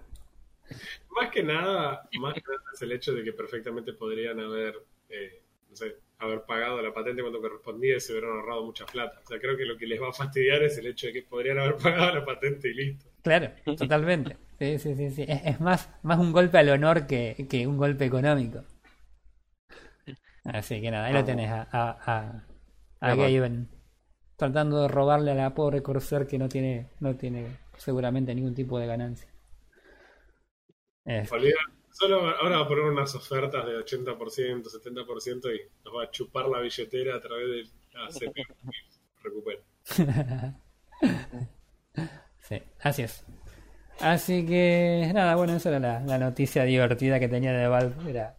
Más que nada, más que nada es el hecho de que perfectamente podrían haber, eh, no sé, haber pagado la patente cuando correspondía y se hubieran ahorrado mucha plata. O sea, creo que lo que les va a fastidiar es el hecho de que podrían haber pagado la patente y listo. Claro, totalmente. Sí, sí, sí, sí. Es, es más, más un golpe al honor que, que un golpe económico. Así que nada, ahí lo tenés a, a, a, a. Gaben tratando de robarle a la pobre Corsair que no tiene, no tiene seguramente ningún tipo de ganancia. Es- Olvida- Solo ahora va a poner unas ofertas de 80%, 70% y nos va a chupar la billetera a través de la CPU y recupera. sí, así es. Así que nada, bueno, esa era la, la noticia divertida que tenía de Valve. Era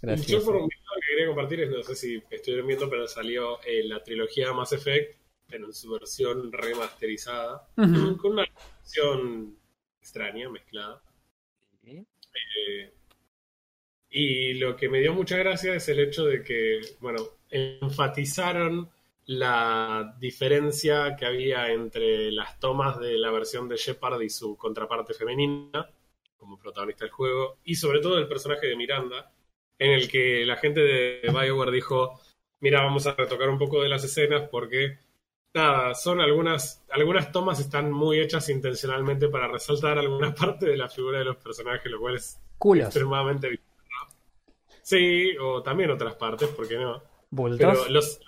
Yo gracioso. por un video que quería compartir es, no sé si estuvieron viendo, pero salió eh, la trilogía Mass Effect en su versión remasterizada, con una versión extraña, mezclada. Eh, y lo que me dio mucha gracia es el hecho de que, bueno, enfatizaron la diferencia que había entre las tomas de la versión de Shepard y su contraparte femenina, como protagonista del juego, y sobre todo el personaje de Miranda, en el que la gente de BioWare dijo, mira, vamos a retocar un poco de las escenas porque, nada, son algunas, algunas tomas están muy hechas intencionalmente para resaltar alguna parte de la figura de los personajes, lo cual es Culos, extremadamente. Sí, o también otras partes, ¿por qué no? Pero los,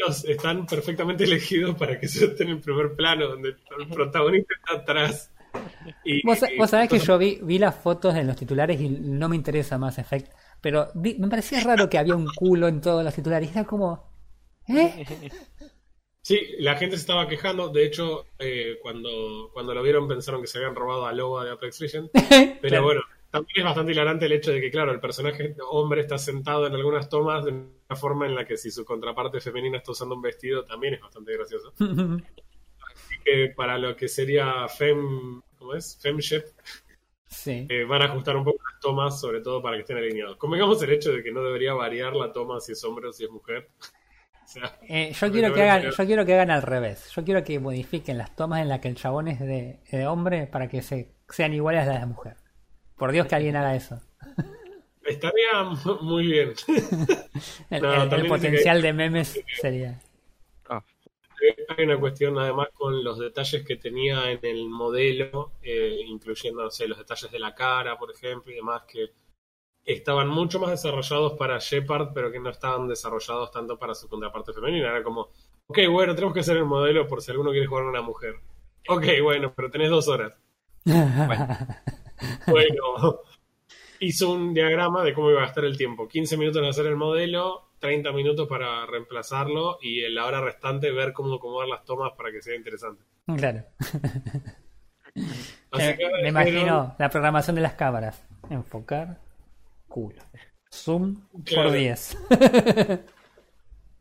los están perfectamente elegidos para que se estén en primer plano, donde el protagonista está atrás. Y, Vos, y- vos sabés que yo vi, vi las fotos en los titulares y no me interesa Mass Effect, pero vi- me parecía raro que había un culo en todos los titulares. Era como, ¿eh? Sí, la gente se estaba quejando. De hecho, eh, cuando, cuando lo vieron pensaron que se habían robado a Loba de Apex Legends. Pero Claro. bueno, también es bastante hilarante el hecho de que, claro, el personaje hombre está sentado en algunas tomas de una forma en la que si su contraparte femenina está usando un vestido, también es bastante gracioso. Así que para lo que sería Fem, ¿cómo es? Femship, sí. eh, van a ajustar un poco las tomas, sobre todo para que estén alineados. Convengamos el hecho de que no debería variar la toma si es hombre o si es mujer. O sea, Eh, yo quiero que hagan, yo quiero que hagan al revés. Yo quiero que modifiquen las tomas en las que el chabón es de, de hombre para que se, sean iguales a las de mujer. Por Dios que alguien haga eso. Estaría muy bien. El, No, el- el también dice potencial de memes sería. Ah, Hay una cuestión además con los detalles que tenía en el modelo, eh, incluyendo no sé, los detalles de la cara, por ejemplo, y demás, que estaban mucho más desarrollados para Shepard, pero que no estaban desarrollados tanto para su contraparte femenina. Era como, ok, bueno, tenemos que hacer el modelo por si alguno quiere jugar a una mujer. Ok, bueno, pero tenés dos horas. Bueno, hizo un diagrama de cómo iba a gastar el tiempo. 15 minutos en hacer el modelo, 30 minutos para reemplazarlo y en la hora restante ver cómo acomodar las tomas para que sea interesante. claro. Así Eh, que me imagino la programación de las cámaras. Enfocar, culo. Zoom Claro. por 10.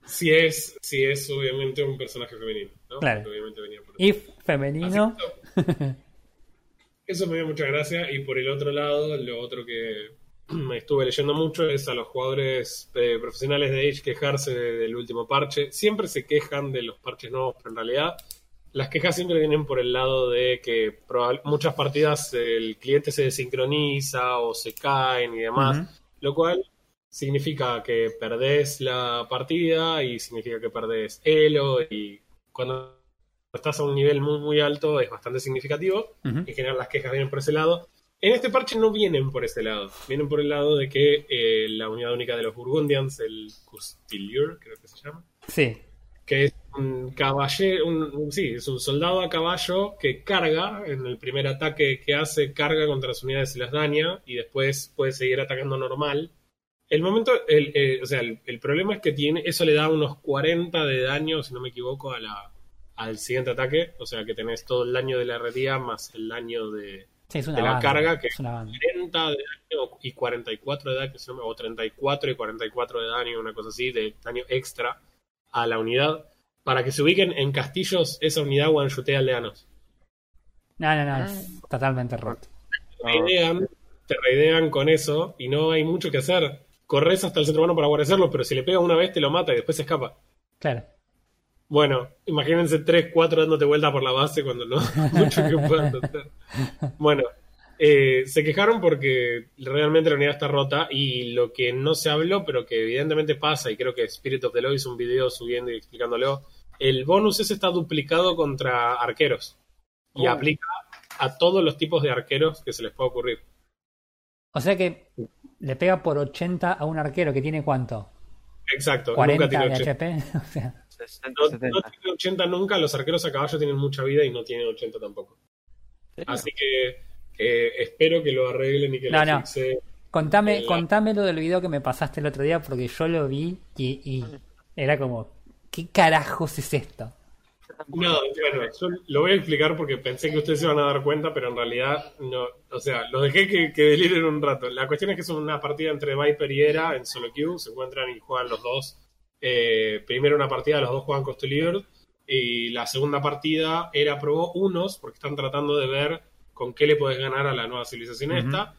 Si es, si es obviamente un personaje femenino, ¿no? Claro. Porque obviamente venía por If femenino. Eso me dio mucha gracia. Y por el otro lado, lo otro que me estuve leyendo mucho es a los jugadores eh, profesionales de Age quejarse de- del último parche. Siempre se quejan de los parches nuevos, pero en realidad las quejas siempre vienen por el lado de que muchas partidas el cliente se desincroniza o se caen y demás, lo cual significa que perdés la partida y significa que perdés elo y cuando estás a un nivel muy muy alto es bastante significativo. Ujú. En general las quejas vienen por ese lado. En este parche no vienen por ese lado. Vienen por el lado de que eh, la unidad única de los Burgundians, el Custilier, creo que se llama, Sí. que es un caballero, un, un- sí, es un soldado a caballo que carga, en el primer ataque que hace, carga contra las unidades y las daña, y después puede seguir atacando normal. El momento, el, eh, o sea, el, el problema es que tiene, eso le da unos 40 de daño, si no me equivoco, a la, al siguiente ataque, o sea que tenés todo el daño de la herrería más el daño de, Sí, es una de la carga que es una banda. 40 de daño y 44 de daño, o 34 y 44 de daño, una cosa así, de daño extra a la unidad. Para que se ubiquen en castillos, esa unidad one-shotea aldeanos. No, no, no, es totalmente roto. Te raidean, te raidean con eso y no hay mucho que hacer. Corres hasta el centro humano para guarecerlo, pero si le pega una vez te lo mata y después se escapa. Claro. Bueno, imagínense 3, 4 dándote vuelta por la base cuando no mucho que puedan hacer. Bueno, eh, se quejaron porque realmente la unidad está rota y lo que no se habló, pero que evidentemente pasa, y creo que Spirit of the Law hizo un video subiendo y explicándolo, el bonus ese está duplicado contra arqueros y Oh. aplica a todos los tipos de arqueros que se les pueda ocurrir. O sea que le pega por 80 a un arquero que tiene cuánto? Exacto, 40 nunca tiene de 80. HP. O sea, 60, No, 70. no tiene 80 nunca, los arqueros a caballo tienen mucha vida y no tienen 80 tampoco. Así que eh, espero que lo arreglen y que No, lo no. fixe. contame, La- contame lo del video que me pasaste el otro día porque yo lo vi y, y era como, ¿qué carajos es esto? No, bueno, yo lo voy a explicar porque pensé que ustedes se iban a dar cuenta, pero en realidad no. O sea, los dejé que, que deliren un rato. La cuestión es que es una partida entre Viper y Era en solo queue. Se encuentran y juegan los dos. Eh, primero una partida, los dos juegan Cost Delivered. Y la segunda partida, Era probó unos, porque están tratando de ver con qué le puedes ganar a la nueva civilización esta.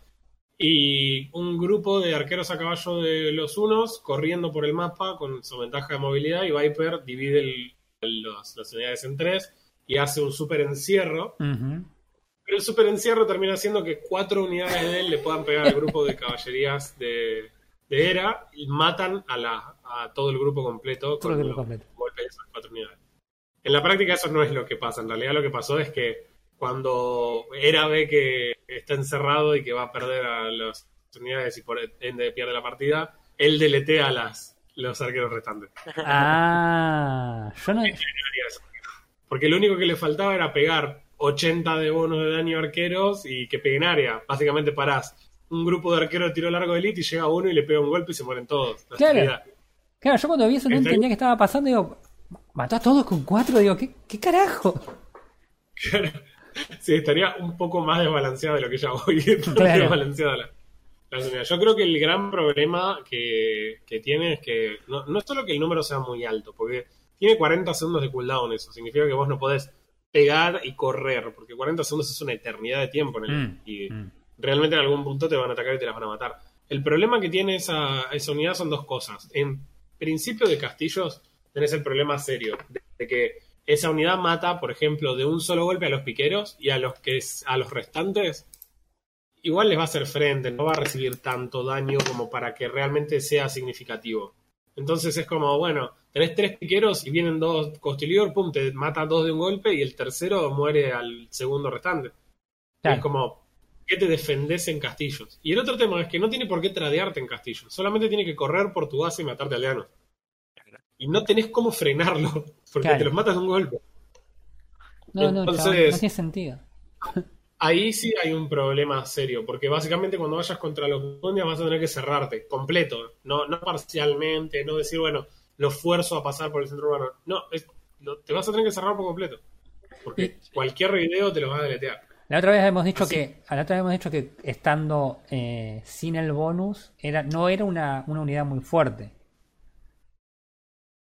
Y un grupo de arqueros a caballo de los unos corriendo por el mapa con su ventaja de movilidad. Y Viper divide el- los- las unidades en tres y hace un super encierro. Pero el super encierro termina haciendo que cuatro unidades de él le puedan pegar al grupo de caballerías de, de Era y matan a, la, a todo el grupo completo el con los completo. golpes de esas cuatro unidades. En la práctica eso no es lo que pasa. En realidad lo que pasó es que cuando Era ve que está encerrado y que va a perder a las unidades y por ende pierde la partida, él deletea a las, los arqueros restantes. Ah, yo no, Porque lo único que le faltaba era pegar 80 de bonus de daño a arqueros y que peguen área. Básicamente parás un grupo de arqueros de tiro largo de elite y llega uno y le pega un golpe y se mueren todos. La Claro. Claro, yo cuando vi eso no ahí. entendía qué estaba pasando. Digo, mató a todos con cuatro. Digo, ¿qué, qué carajo? Claro. Sí, estaría un poco más desbalanceada de lo que ya está Claro. desbalanceada la, la unidad. Yo creo que el gran problema que, que tiene es que no, no es solo que el número sea muy alto, porque tiene 40 segundos de cooldown eso. Significa que vos no podés pegar y correr, porque 40 segundos es una eternidad de tiempo en el, Mm, y mm. realmente en algún punto te van a atacar y te las van a matar. El problema que tiene esa, esa unidad son dos cosas. En principio de castillos tenés el problema serio de, de que esa unidad mata, por ejemplo, de un solo golpe a los piqueros y a los que a los restantes igual les va a hacer frente, no va a recibir tanto daño como para que realmente sea significativo. Entonces es como, bueno, tenés tres piqueros y vienen dos Costilior, pum, te mata dos de un golpe y el tercero muere al segundo restante. Claro. Es como, ¿qué te defendés en castillos? Y el otro tema es que no tiene por qué tradearte en castillos, solamente tiene que correr por tu base y matarte aldeanos. Y no tenés cómo frenarlo, porque Claro. te los matas de un golpe. No, no, Entonces- chaval, no tiene sentido. Ahí sí hay un problema serio, porque básicamente cuando vayas contra los Bundias vas a tener que cerrarte completo, no, no parcialmente, no decir, bueno, lo fuerzo a pasar por el centro urbano. No, es- lo- te vas a tener que cerrar por completo. Porque cualquier video te lo va a deletear. La otra vez hemos dicho Así. que, a la otra vez hemos dicho que estando eh, sin el bonus era, no era una, una unidad muy fuerte.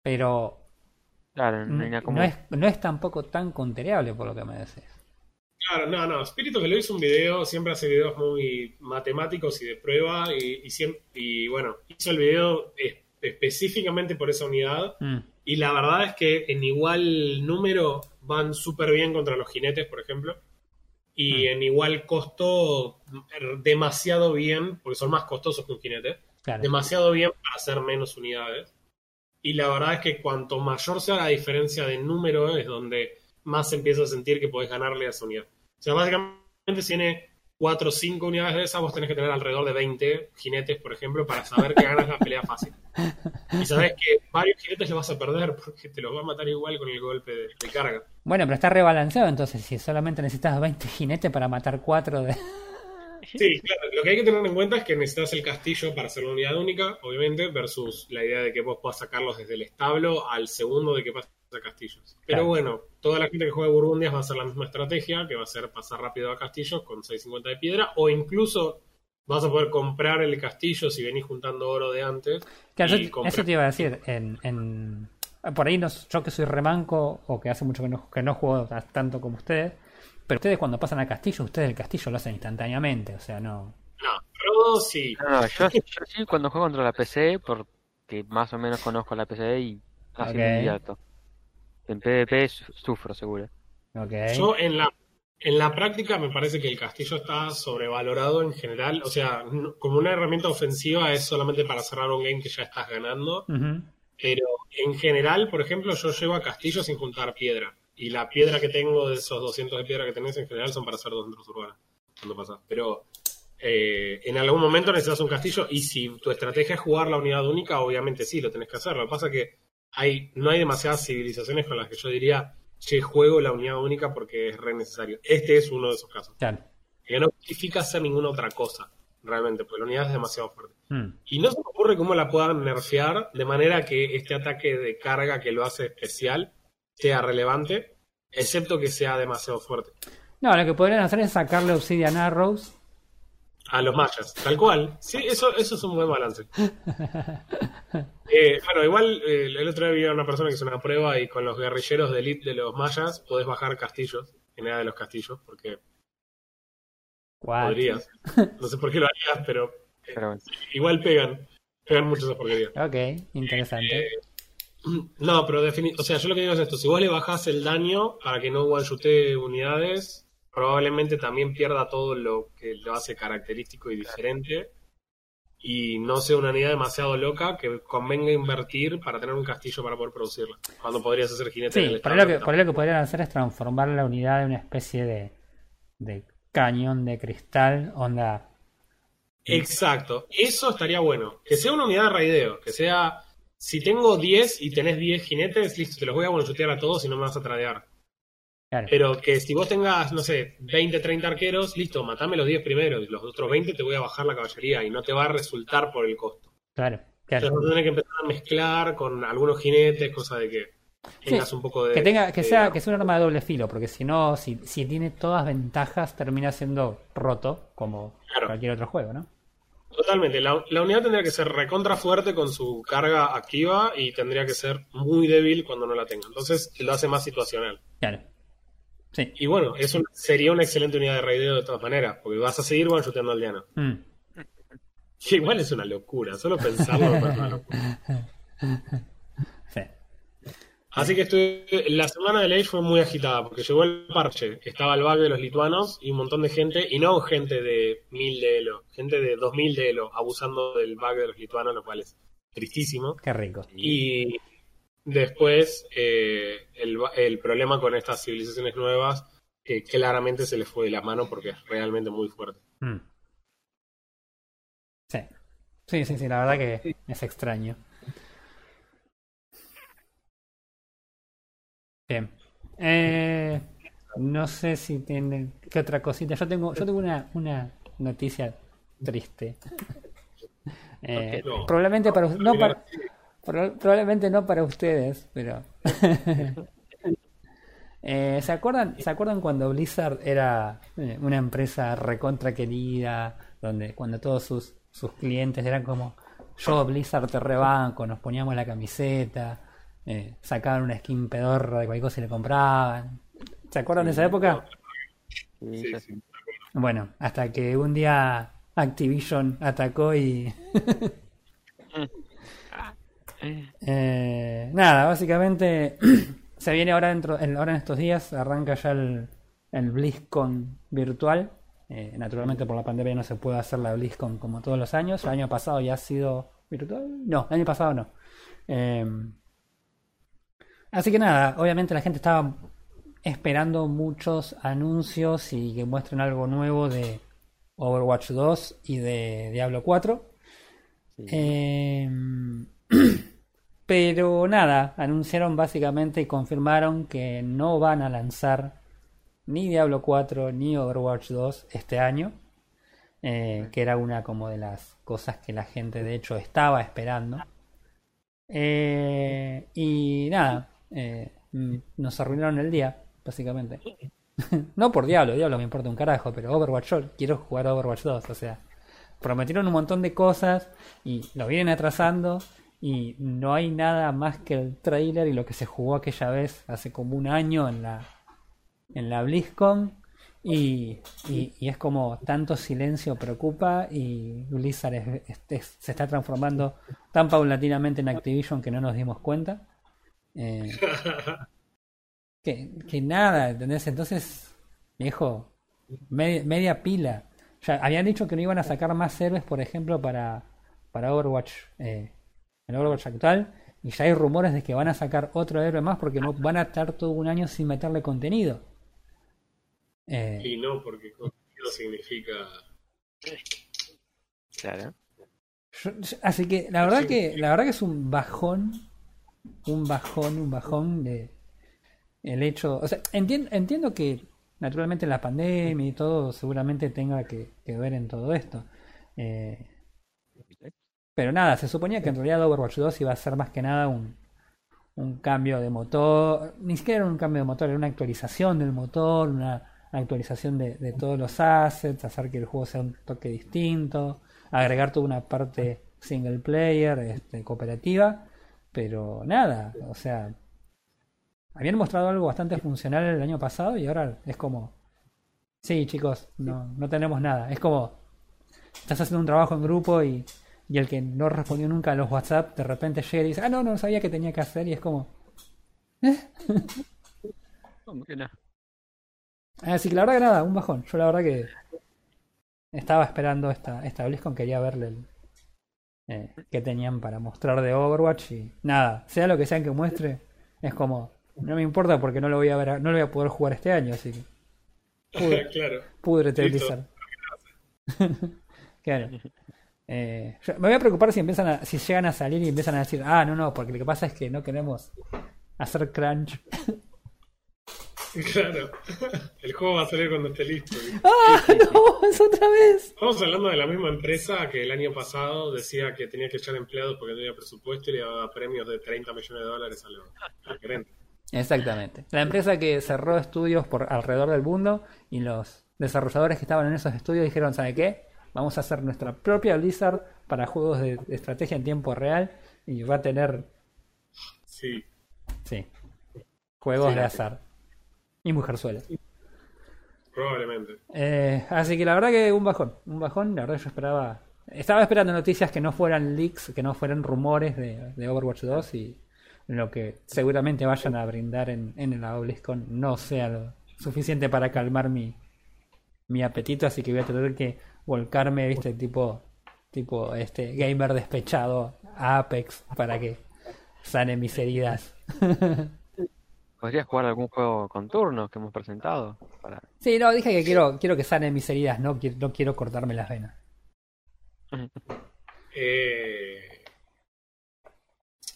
Pero Claro, no, como... es, no es tampoco tan contereable por lo que me decís. Claro, no, no. Espíritu que lo hizo un video, siempre hace videos muy matemáticos y de prueba. Y, y, siem- y bueno, hizo el video es- específicamente por esa unidad. Mm, Y la verdad es que en igual número van súper bien contra los jinetes, por ejemplo. Y Mm. en igual costo, demasiado bien, porque son más costosos que un jinete. claro. Demasiado bien para hacer menos unidades. Y la verdad es que cuanto mayor sea la diferencia de número, es donde más empieza a sentir que podés ganarle a esa unidad. O sea, básicamente si tiene 4 o 5 unidades de esas, vos tenés que tener alrededor de 20 jinetes, por ejemplo, para saber que ganas la pelea fácil. Y sabes que varios jinetes los vas a perder porque te los va a matar igual con el golpe de, de carga. Bueno, pero está rebalanceado entonces si solamente necesitas 20 jinetes para matar 4 de... Sí, claro. Lo que hay que tener en cuenta es que necesitas el castillo para hacer una unidad única, obviamente, versus la idea de que vos puedas sacarlos desde el establo al segundo de que pases a castillos. Pero Claro. bueno, toda la gente que juega Burgundias va a hacer la misma estrategia, que va a ser pasar rápido a castillos con 650 de piedra, o incluso vas a poder comprar el castillo si venís juntando oro de antes. Claro, yo- eso te iba a decir. En, en- por ahí no, yo que soy remanco o que hace mucho que no, que no juego ta- tanto como ustedes, pero ustedes cuando pasan al castillo, ustedes el castillo lo hacen instantáneamente, o sea, no... No, Rodo sí. No, yo, yo sí cuando juego contra la PC, porque más o menos conozco la PC y así Ok. me divierto. En PvP su- sufro seguro. Yo en la, en la práctica me parece que el castillo está sobrevalorado en general. O sea, no- como una herramienta ofensiva es solamente para cerrar un game que ya estás ganando. Pero en general, por ejemplo, yo llego a castillo sin juntar piedra. Y la piedra que tengo de esos 200 de piedra que tenés en general son para hacer dos centros urbanos. Cuando pasas. Pero eh, en algún momento necesitas un castillo. Y si tu estrategia es jugar la unidad única, obviamente sí, lo tenés que hacer. Lo que pasa es que hay, no hay demasiadas civilizaciones con las que yo diría, che, juego la unidad única porque es re necesario. Este es uno de esos casos. Claro. Que no justifica hacer ninguna otra cosa, realmente, porque la unidad es demasiado fuerte. Mm. Y no se me ocurre cómo la puedan nerfear de manera que este ataque de carga que lo hace especial sea relevante, excepto que sea demasiado fuerte. No, lo que podrían hacer es sacarle Obsidian Arrows. A los mayas, tal cual. Sí, eso, eso es un buen balance. Eh, bueno, igual eh, el otro día vi a una persona que hizo una prueba y con los guerrilleros de elite de los mayas podés bajar castillos, en edad de los castillos, porque What? podrías. No sé por qué lo harías, pero eh, Pero bueno. igual pegan. Pegan mucho esas porquerías. Ok, interesante. Eh, No, pero defini- o sea, yo lo que digo es esto, si vos le bajás el daño para que no one unidades, probablemente también pierda todo lo que lo hace característico y diferente y no sea una unidad demasiado loca que convenga invertir para tener un castillo para poder producirla, cuando podrías hacer jinete Sí, por lo que, por lo que podrían hacer es transformar la unidad en una especie de, de cañón de cristal, onda. Exacto, eso estaría bueno, que sea una unidad de raideo, que sea, si tengo 10 y tenés 10 jinetes, listo, te los voy a one a todos y no me vas a tradear. Claro. Pero que si vos tengas, no sé, 20, 30 arqueros, listo, matame los 10 primeros y los otros 20 te voy a bajar la caballería y no te va a resultar por el costo. Claro, claro. Entonces vas a tener que empezar a mezclar con algunos jinetes, cosa de que tengas un poco de... Que tenga, que de- sea, que sea un arma de doble filo, porque si no, si, si tiene todas ventajas, termina siendo roto, como Claro. cualquier otro juego, ¿no? Totalmente, la, la unidad tendría que ser recontra fuerte con su carga activa y tendría que ser muy débil cuando no la tenga. Entonces lo hace más situacional. Claro. Sí. Y bueno, es un- sería una excelente unidad de raideo de todas maneras, porque vas a seguir one-shoteando al diano. Mm. Que igual es una locura, solo pensarlo me parece una locura. Sí. Así que estuve, la semana de Age fue muy agitada, porque llegó el parche, estaba el bug de los lituanos y un montón de gente, y no gente de 1000 de Elo, gente de 2000 de Elo, abusando del bug de los lituanos, lo cual es tristísimo. Qué rico. Y después eh, el, el problema con estas civilizaciones nuevas, que claramente se les fue de la mano porque es realmente muy fuerte. Mm. Sí. Sí, sí, sí, la verdad que es extraño. Bien. Eh, no sé si tienen qué otra cosita. Yo tengo, yo tengo una, una noticia triste. Eh, No. Probablemente para no para, pro- probablemente no para ustedes, pero Eh, ¿se acuerdan, ¿se acuerdan cuando Blizzard era eh, una empresa recontra querida, donde cuando todos sus, sus clientes eran como yo Blizzard te rebanco, nos poníamos la camiseta, eh, sacaban una skin pedorra de cualquier cosa y le compraban? ¿Se acuerdan de esa época? Sí, Sí, ya sí. sé. Bueno, hasta que un día Activision atacó y Eh, nada, básicamente se viene ahora dentro, en- ahora en estos días, arranca ya el, el BlizzCon virtual. Eh, naturalmente por la pandemia no se puede hacer la BlizzCon como todos los años. El año pasado ya ha sido virtual. No, el año pasado no. Eh, así que nada, obviamente la gente estaba esperando muchos anuncios y que muestren algo nuevo de Overwatch 2 y de Diablo 4. Sí. Eh, pero nada, anunciaron básicamente y confirmaron que no van a lanzar ni Diablo 4 ni Overwatch 2 este año, eh, que era una como de las cosas que la gente de hecho estaba esperando. Eh, y nada, eh, mm, nos arruinaron el día, básicamente. no por Diablo, Diablo me importa un carajo, pero Overwatch yo quiero jugar a Overwatch 2, o sea, prometieron un montón de cosas y lo vienen atrasando y no hay nada más que el trailer y lo que se jugó aquella vez hace como un año en la en la BlizzCon y, y- es como tanto silencio preocupa y Blizzard es- es- se está transformando tan paulatinamente en Activision que no nos dimos cuenta Eh, que, que nada, ¿entendés? Entonces, viejo, media, media pila. Ya habían dicho que no iban a sacar más héroes, por ejemplo, para, para Overwatch, eh, el Overwatch actual. Y ya hay rumores de que van a sacar otro héroe más porque no van a estar todo un año sin meterle contenido. Eh, Y no, porque contenido significa... Claro. yo- yo- así que la verdad que la verdad que es un bajón, un bajón, un bajón de el hecho, o sea, entien- entiendo que naturalmente la pandemia y todo seguramente tenga que, que ver en todo esto. Eh, Pero nada, se suponía que en realidad Overwatch 2 iba a ser más que nada un, un cambio de motor. Ni siquiera era un cambio de motor, era una actualización del motor, una actualización de, de todos los assets, hacer que el juego sea un toque distinto, agregar toda una parte single player, este, cooperativa. Pero nada, o sea, habían mostrado algo bastante funcional el año pasado y ahora es como, sí chicos, no, no tenemos nada. Es como, estás haciendo un trabajo en grupo y, y el que no respondió nunca a los WhatsApp de repente llega y dice, ah, no, no sabía que tenía que hacer y es como... ¿Cómo que no? Así que la verdad que nada, un bajón. Yo la verdad que estaba esperando esta, esta BlizzCon, quería verle el, eh, qué tenían para mostrar de Overwatch y nada, sea lo que sea que muestre, es como, no me importa porque no lo voy a ver, no lo voy a poder jugar este año, así que Pudre- claro. púdrete. Blizzard. claro. Eh, yo- me voy a preocupar si empiezan a, si llegan a salir y empiezan a decir, ah, no, no, porque lo que pasa es que no queremos hacer crunch. Claro. El juego va a salir cuando esté listo. ¡Ah! ¡No! ¡Es otra vez! Estamos hablando de la misma empresa que el año pasado decía que tenía que echar empleados porque no tenía presupuesto y le daba premios de 30 millones de dólares a los a los gerentes. Exactamente. La empresa que cerró estudios por alrededor del mundo y los desarrolladores que estaban en esos estudios dijeron, ¿sabe qué? Vamos a hacer nuestra propia Blizzard para juegos de estrategia en tiempo real y va a tener, Sí. sí, juegos Sí. de azar. Y mujerzuelas. Probablemente. Eh, así que la verdad que un bajón, un bajón, la verdad yo esperaba... Estaba esperando noticias que no fueran leaks, que no fueran rumores de, de Overwatch 2 y lo que seguramente vayan a brindar en, en la BlizzCon no sea lo suficiente para calmar mi, mi apetito, así que voy a tener que volcarme, viste, tipo, tipo este gamer despechado a Apex para que sane mis heridas. ¿Podrías jugar algún juego con turnos que hemos presentado? Para... Sí, no, dije que quiero, quiero que sane mis heridas, no, quiero- no quiero cortarme las venas. Eh,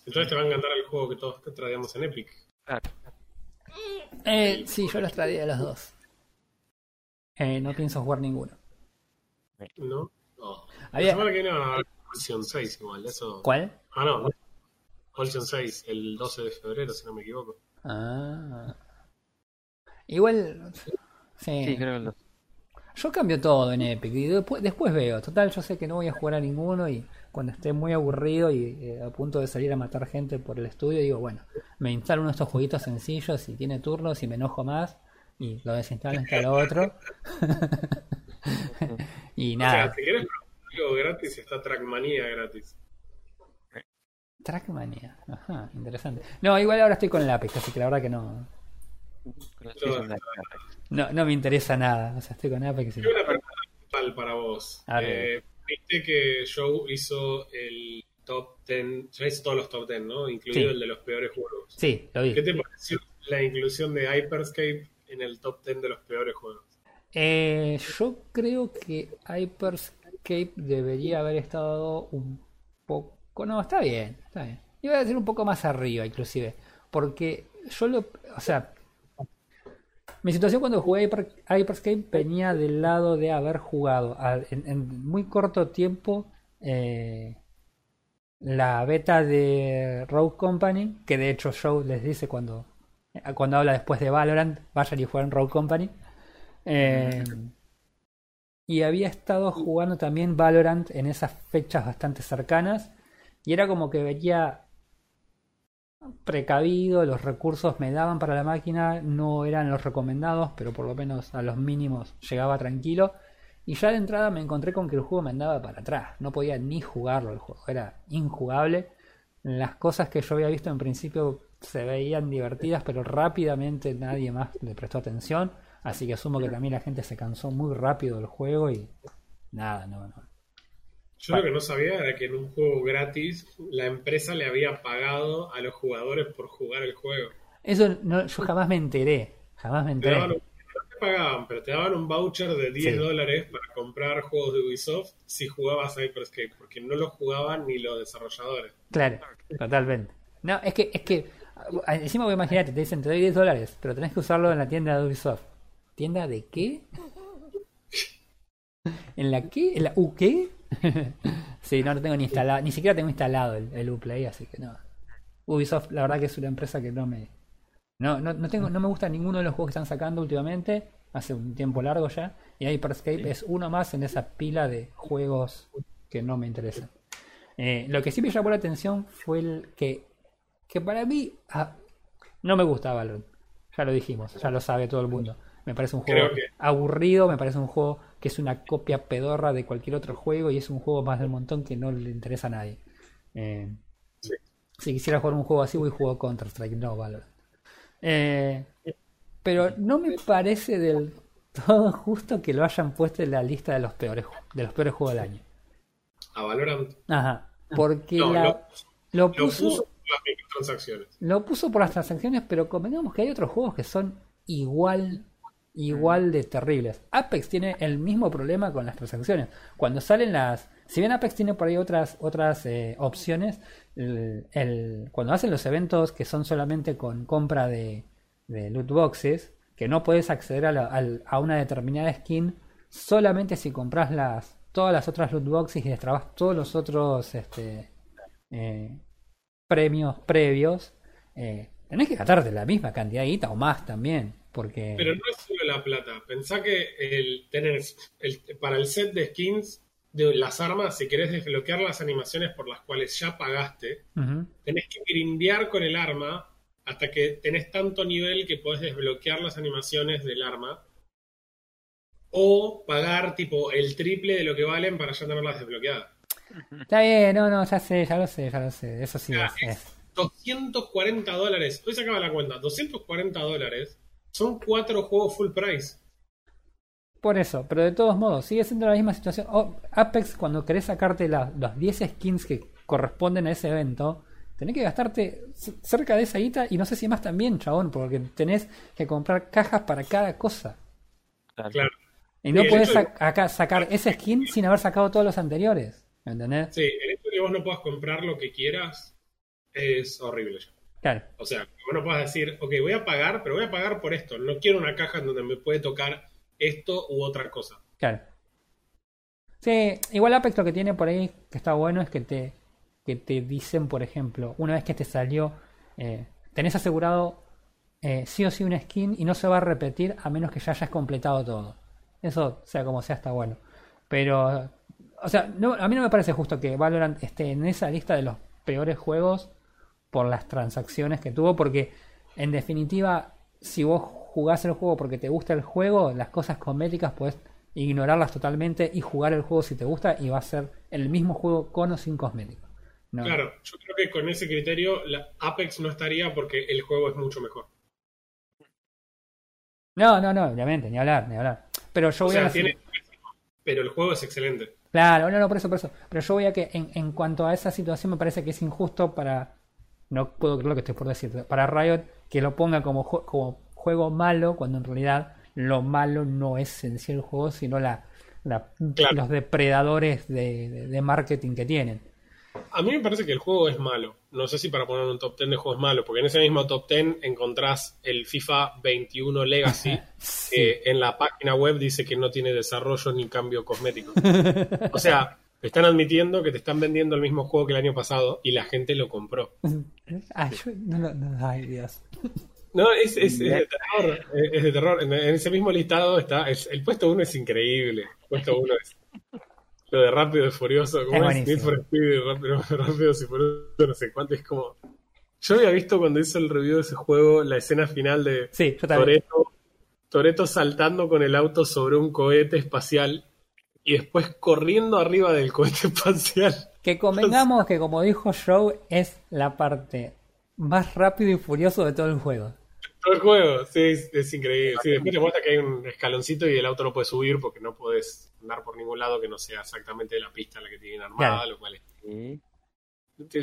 Entonces te va a encantar el juego que todos te traíamos en Epic. Claro. Eh, sí, yo los traía los dos. Eh, no pienso jugar ninguno. ¿No? No. Había- La semana que viene va a haber Ocean 6 igual. Eso... ¿Cuál? Ah, no. no. Ocean 6, el 12 de febrero, si no me equivoco. Ah. Igual. Sí. Sí, creo que lo- Yo cambio todo en Epic y después, después veo. Total, yo sé que no voy a jugar a ninguno y cuando esté muy aburrido y eh, a punto de salir a matar gente por el estudio, digo, bueno, me instalo uno de estos jueguitos sencillos y tiene turnos y me enojo más y lo desinstalo, instalo otro. y O nada. sea, si quieres probar algo gratis, está Trackmania gratis. Trackmania. Ajá, interesante. No, igual ahora estoy con el Apex, así que la verdad que no. No, no me interesa nada. O sea, estoy con Apex y... Una pregunta para vos. A ver. Eh, Viste que Joe hizo el top 10, ya hizo todos los top 10, ¿no? Incluido Sí. el de los peores juegos. Sí, lo vi. ¿Qué te pareció la inclusión de Hyperscape en el top 10 de los peores juegos? Eh, yo creo que Hyperscape debería haber estado un poco... No, está bien, está bien. Iba a decir un poco más arriba, inclusive. Porque yo lo... O sea... Mi situación cuando jugué Hyper- Hyperscape venía del lado de haber jugado en, muy corto tiempo eh, la beta de Rogue Company, que de hecho Joe les dice cuando, cuando habla después de Valorant, vayan y jueguen Rogue Company. Eh, y había estado jugando también Valorant en esas fechas bastante cercanas. Y era como que veía precavido, los recursos me daban para la máquina, no eran los recomendados, pero por lo menos a los mínimos llegaba tranquilo. Y ya de entrada me encontré con que el juego me andaba para atrás, no podía ni jugarlo el juego, era injugable. Las cosas que yo había visto en principio se veían divertidas, pero rápidamente nadie más le prestó atención. Así que asumo que también la gente se cansó muy rápido del juego y nada, no, no. Yo lo que no sabía era que en un juego gratis la empresa le había pagado a los jugadores por jugar el juego. Eso no, yo jamás me enteré, jamás me Te daban enteré. no te pagaban, pero te daban un voucher de 10 Sí. dólares para comprar juegos de Ubisoft si jugabas Hyperscape, porque no lo jugaban ni los desarrolladores. Claro, totalmente. No, es que, es que, encima voy a imaginarte, te dicen te doy 10 dólares, pero tenés que usarlo en la tienda de Ubisoft. ¿Tienda de qué? ¿En la qué? ¿En la U qué? sí, no lo tengo ni instalado, ni siquiera tengo instalado el, el Uplay, así que no. Ubisoft, la verdad que es una empresa que no me. No, no, no tengo, no me gusta ninguno de los juegos que están sacando últimamente, hace un tiempo largo ya, y Hyperscape es uno más en esa pila de juegos que no me interesan. Eh, lo que sí me llamó la atención fue el que, que para mí ah, no me gusta Valorant. Ya lo dijimos, ya lo sabe todo el mundo. Me parece un juego que- aburrido, me parece un juego que es una copia pedorra de cualquier otro juego y es un juego más del montón que no le interesa a nadie. Eh, Sí. Si quisiera jugar un juego así, voy a jugar Counter-Strike, no Valorant. Eh, pero no me parece del todo justo que lo hayan puesto en la lista de los peores, de los peores juegos del año. A Valorant Ajá. Porque No, la- lo- lo, lo puso, puso por las microtransacciones. lo puso por las transacciones, pero convengamos que hay otros juegos que son igual igual de terribles. Apex tiene el mismo problema con las transacciones. Cuando salen las, si bien Apex tiene por ahí otras otras eh, opciones, el, el- cuando hacen los eventos que son solamente con compra de, de loot boxes, que no puedes acceder a, la- a una determinada skin solamente si compras las todas las otras loot boxes y destrabas todos los otros este, eh, premios previos. eh, tenés que gastarte la misma cantidad de guita o más también. Porque. Pero no es solo la plata. Pensá que el tener el, para el set de skins de las armas, si querés desbloquear las animaciones por las cuales ya pagaste, tenés que grindear con el arma hasta que tenés tanto nivel que podés desbloquear las animaciones del arma. O pagar tipo el triple de lo que valen para ya tenerlas desbloqueadas. Está bien, no, no, ya sé, ya lo sé, ya lo sé. Eso sí Ah, es. es. 240 dólares. Hoy sacaba la cuenta. 240 dólares son cuatro juegos full price. Por eso, pero de todos modos, sigue siendo la misma situación. Oh, Apex, cuando querés sacarte la- los 10 skins que corresponden a ese evento, tenés que gastarte cerca de esa guita y no sé si más también, chabón, porque tenés que comprar cajas para cada cosa. Claro. Claro. Y no Sí, podés de- acá sacar ese skin sin haber sacado todos los anteriores. ¿Me entendés? Sí, el hecho de que vos no puedas comprar lo que quieras es horrible ya. Claro. O sea, no puedas decir, ok, voy a pagar, pero voy a pagar por esto. No quiero una caja en donde me puede tocar esto u otra cosa. Claro. Sí, igual Apex lo que tiene por ahí que está bueno es que te, que te dicen, por ejemplo, una vez que te salió, eh, tenés asegurado eh, sí o sí una skin y no se va a repetir a menos que ya hayas completado todo. Eso, sea como sea, está bueno. Pero, o sea, no, a mí no me parece justo que Valorant esté en esa lista de los peores juegos por las transacciones que tuvo, porque en definitiva, si vos jugás el juego porque te gusta el juego, las cosas cosméticas puedes ignorarlas totalmente y jugar el juego si te gusta y va a ser el mismo juego con o sin cosméticos. No. Claro, yo creo que con ese criterio la Apex no estaría porque el juego es mucho mejor. no, no, no, obviamente, ni hablar, ni hablar. Pero yo O voy a sea, la- tiene... Pero el juego es excelente. Claro, no, no, por eso, por eso. Pero yo voy a que en, en cuanto a esa situación me parece que es injusto para... No puedo creer lo que estoy por decir. Para Riot que lo ponga como, como juego malo cuando en realidad lo malo no es en sí el juego, sino la, la- Claro. los depredadores de, de- de marketing que tienen. A mí me parece que el juego es malo. No sé si para poner un top 10 de juegos malo, porque en ese mismo top 10 encontrás el FIFA 21 Legacy, que en la página web dice que no tiene desarrollo ni cambio cosmético. O sea, están admitiendo que te están vendiendo el mismo juego que el año pasado y la gente lo compró. Ay, yo- no, no, no, ay, Dios. No, es, es- es de terror. Es, de terror. En, en ese mismo listado está. es- el puesto 1 es increíble. El puesto 1 es. Lo de Rápido y Furioso. Como es. Need for Speed, Rápido, Rápido y Furioso, no sé cuánto. Es como. Yo había visto cuando hice el review de ese juego la escena final de Sí. Toreto, Toreto saltando con el auto sobre un cohete espacial y después corriendo arriba del cohete espacial. Que convengamos que como dijo Joe, es la parte más rápido y furioso de todo el juego. Todo el juego, sí, es, es increíble. Sí, después te muestra que hay un escaloncito y el auto no puede subir porque no puedes andar por ningún lado que no sea exactamente la pista en la que tienen armada, Claro. lo cual es.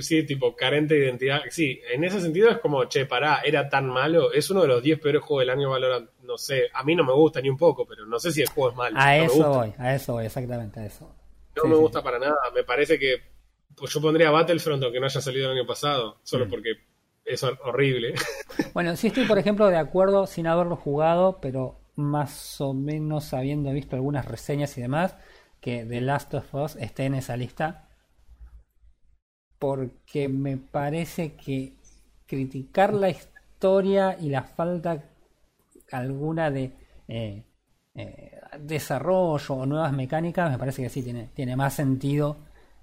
Sí. Tipo, carente de identidad. Sí, en ese sentido es como, che, pará, era tan malo. Es uno de los 10 peores juegos del año Valorant. No sé, a mí no me gusta ni un poco, pero no sé si el juego es malo. A no eso voy, a eso voy, exactamente a eso. No Sí, me sí, gusta para nada. Me parece que pues yo pondría Battlefront aunque no haya salido el año pasado, solo Mm. porque es hor- horrible. Bueno, sí estoy, por ejemplo, de acuerdo sin haberlo jugado, pero más o menos habiendo visto algunas reseñas y demás, que The Last of Us esté en esa lista. Porque me parece que criticar la historia y la falta alguna de eh, eh, desarrollo o nuevas mecánicas, me parece que sí tiene, tiene más sentido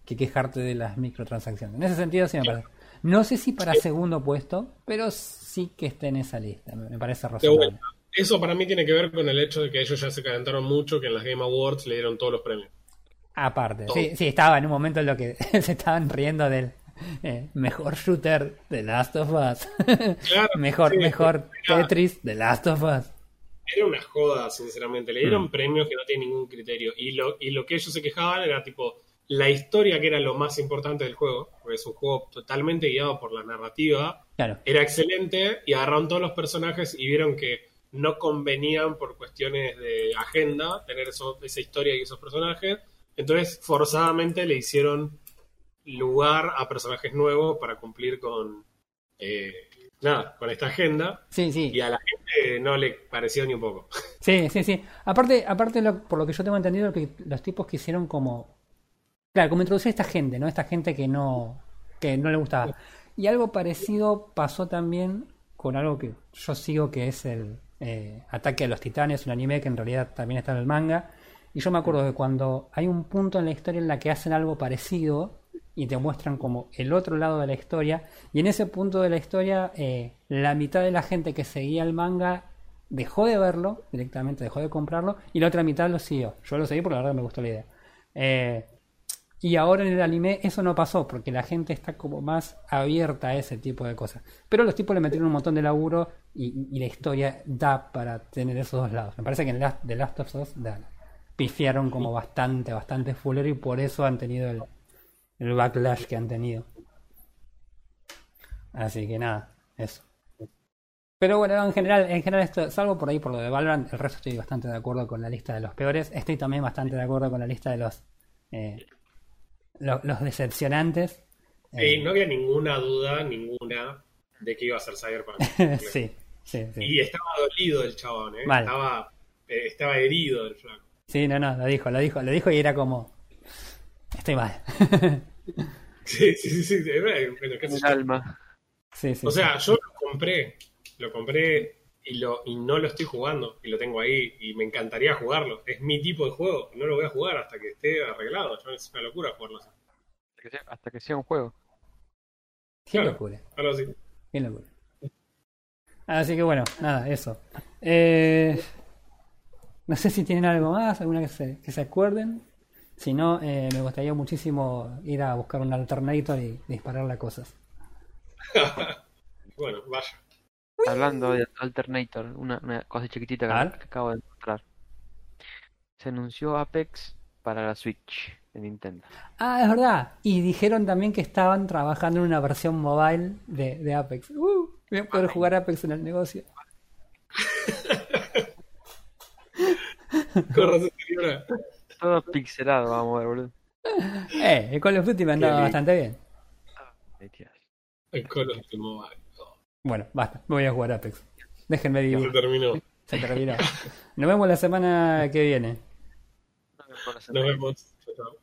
que quejarte de las microtransacciones. En ese sentido sí me parece. No sé si para segundo puesto, pero sí que esté en esa lista. Me parece razonable. Eso para mí tiene que ver con el hecho de que ellos ya se calentaron mucho, que en las Game Awards le dieron todos los premios. Aparte, Todo. sí, sí, estaba en un momento en lo que se estaban riendo del eh, mejor shooter de Last of Us. Claro, mejor, sí, mejor era- Tetris de Last of Us. Era una joda, sinceramente. Le dieron premios que no tienen ningún criterio. Y lo, y lo que ellos se quejaban era tipo la historia, que era lo más importante del juego, porque es un juego totalmente guiado por la narrativa, Claro, era excelente y agarraron todos los personajes y vieron que no convenían por cuestiones de agenda tener eso- esa historia y esos personajes. Entonces, forzadamente le hicieron lugar a personajes nuevos para cumplir con, eh, nada, con esta agenda. Sí, sí. Y a la gente no le pareció ni un poco. Sí, sí, sí. Aparte, aparte lo- por lo que yo tengo entendido, que los tipos quisieron como... Claro, como introducir a esta gente, ¿no? Esta gente que no, que no le gustaba. Y algo parecido pasó también con algo que yo sigo, que es el eh, Ataque a los Titanes, un anime que en realidad también está en el manga. Y yo me acuerdo que cuando hay un punto en la historia en la que hacen algo parecido y te muestran como el otro lado de la historia, y en ese punto de la historia, eh, la mitad de la gente que seguía el manga dejó de verlo directamente, dejó de comprarlo, y la otra mitad lo siguió. Yo lo seguí porque la verdad me gustó la idea. Eh, y ahora en el anime eso no pasó, porque la gente está como más abierta a ese tipo de cosas. Pero los tipos le metieron un montón de laburo y, y la historia da para tener esos dos lados. Me parece que en The Last of Us da- pifiaron como bastante, bastante fulero y por eso han tenido el, el backlash que han tenido. Así que nada, eso. Pero bueno, en general, en general esto, salvo por ahí por lo de Valorant, el resto estoy bastante de acuerdo con la lista de los peores. Estoy también bastante de acuerdo con la lista de los eh, lo- los decepcionantes. Sí, Eh, no había ninguna duda, ninguna, de que iba a ser Cyberpunk. sí, sí, sí. Y estaba dolido el chabón, ¿eh? Mal. Estaba, eh, estaba herido el flaco. Sí, no, no, lo dijo, lo dijo, lo dijo y era como estoy mal. Sí, sí, sí, sí. bueno, qué sé alma. sí, sí. O sea, yo lo compré, lo compré y, lo, y no lo estoy jugando y lo tengo ahí y me encantaría jugarlo. Es mi tipo de juego, no lo voy a jugar hasta que esté arreglado. Yo- Es una locura jugarlo así. Hasta que sea, hasta que sea un juego. qué claro. locura, Algo así. qué locura. Así que bueno, nada, eso. Eh, no sé si tienen algo más, alguna que se, que se acuerden. Si no, eh, me gustaría muchísimo ir a buscar un alternator y dispararle a cosas. Bueno, vaya. Hablando de Alternator, una, una cosa chiquitita que acabo de encontrar. Se anunció Apex para la Switch de Nintendo. Ah, es verdad. Y dijeron también que estaban trabajando en una versión mobile de, de Apex. Uh, voy a poder jugar Apex en el negocio. Con razón, señora. Todo pixelado, vamos a ver, boludo. Eh, el Call of Duty me andaba bastante bien. El Call of Duty Mobile. Bueno, basta. Me voy a jugar Apex. Déjenme Se vivir. terminó. Se terminó. Nos vemos la semana que viene. Nos vemos. Chao, chao.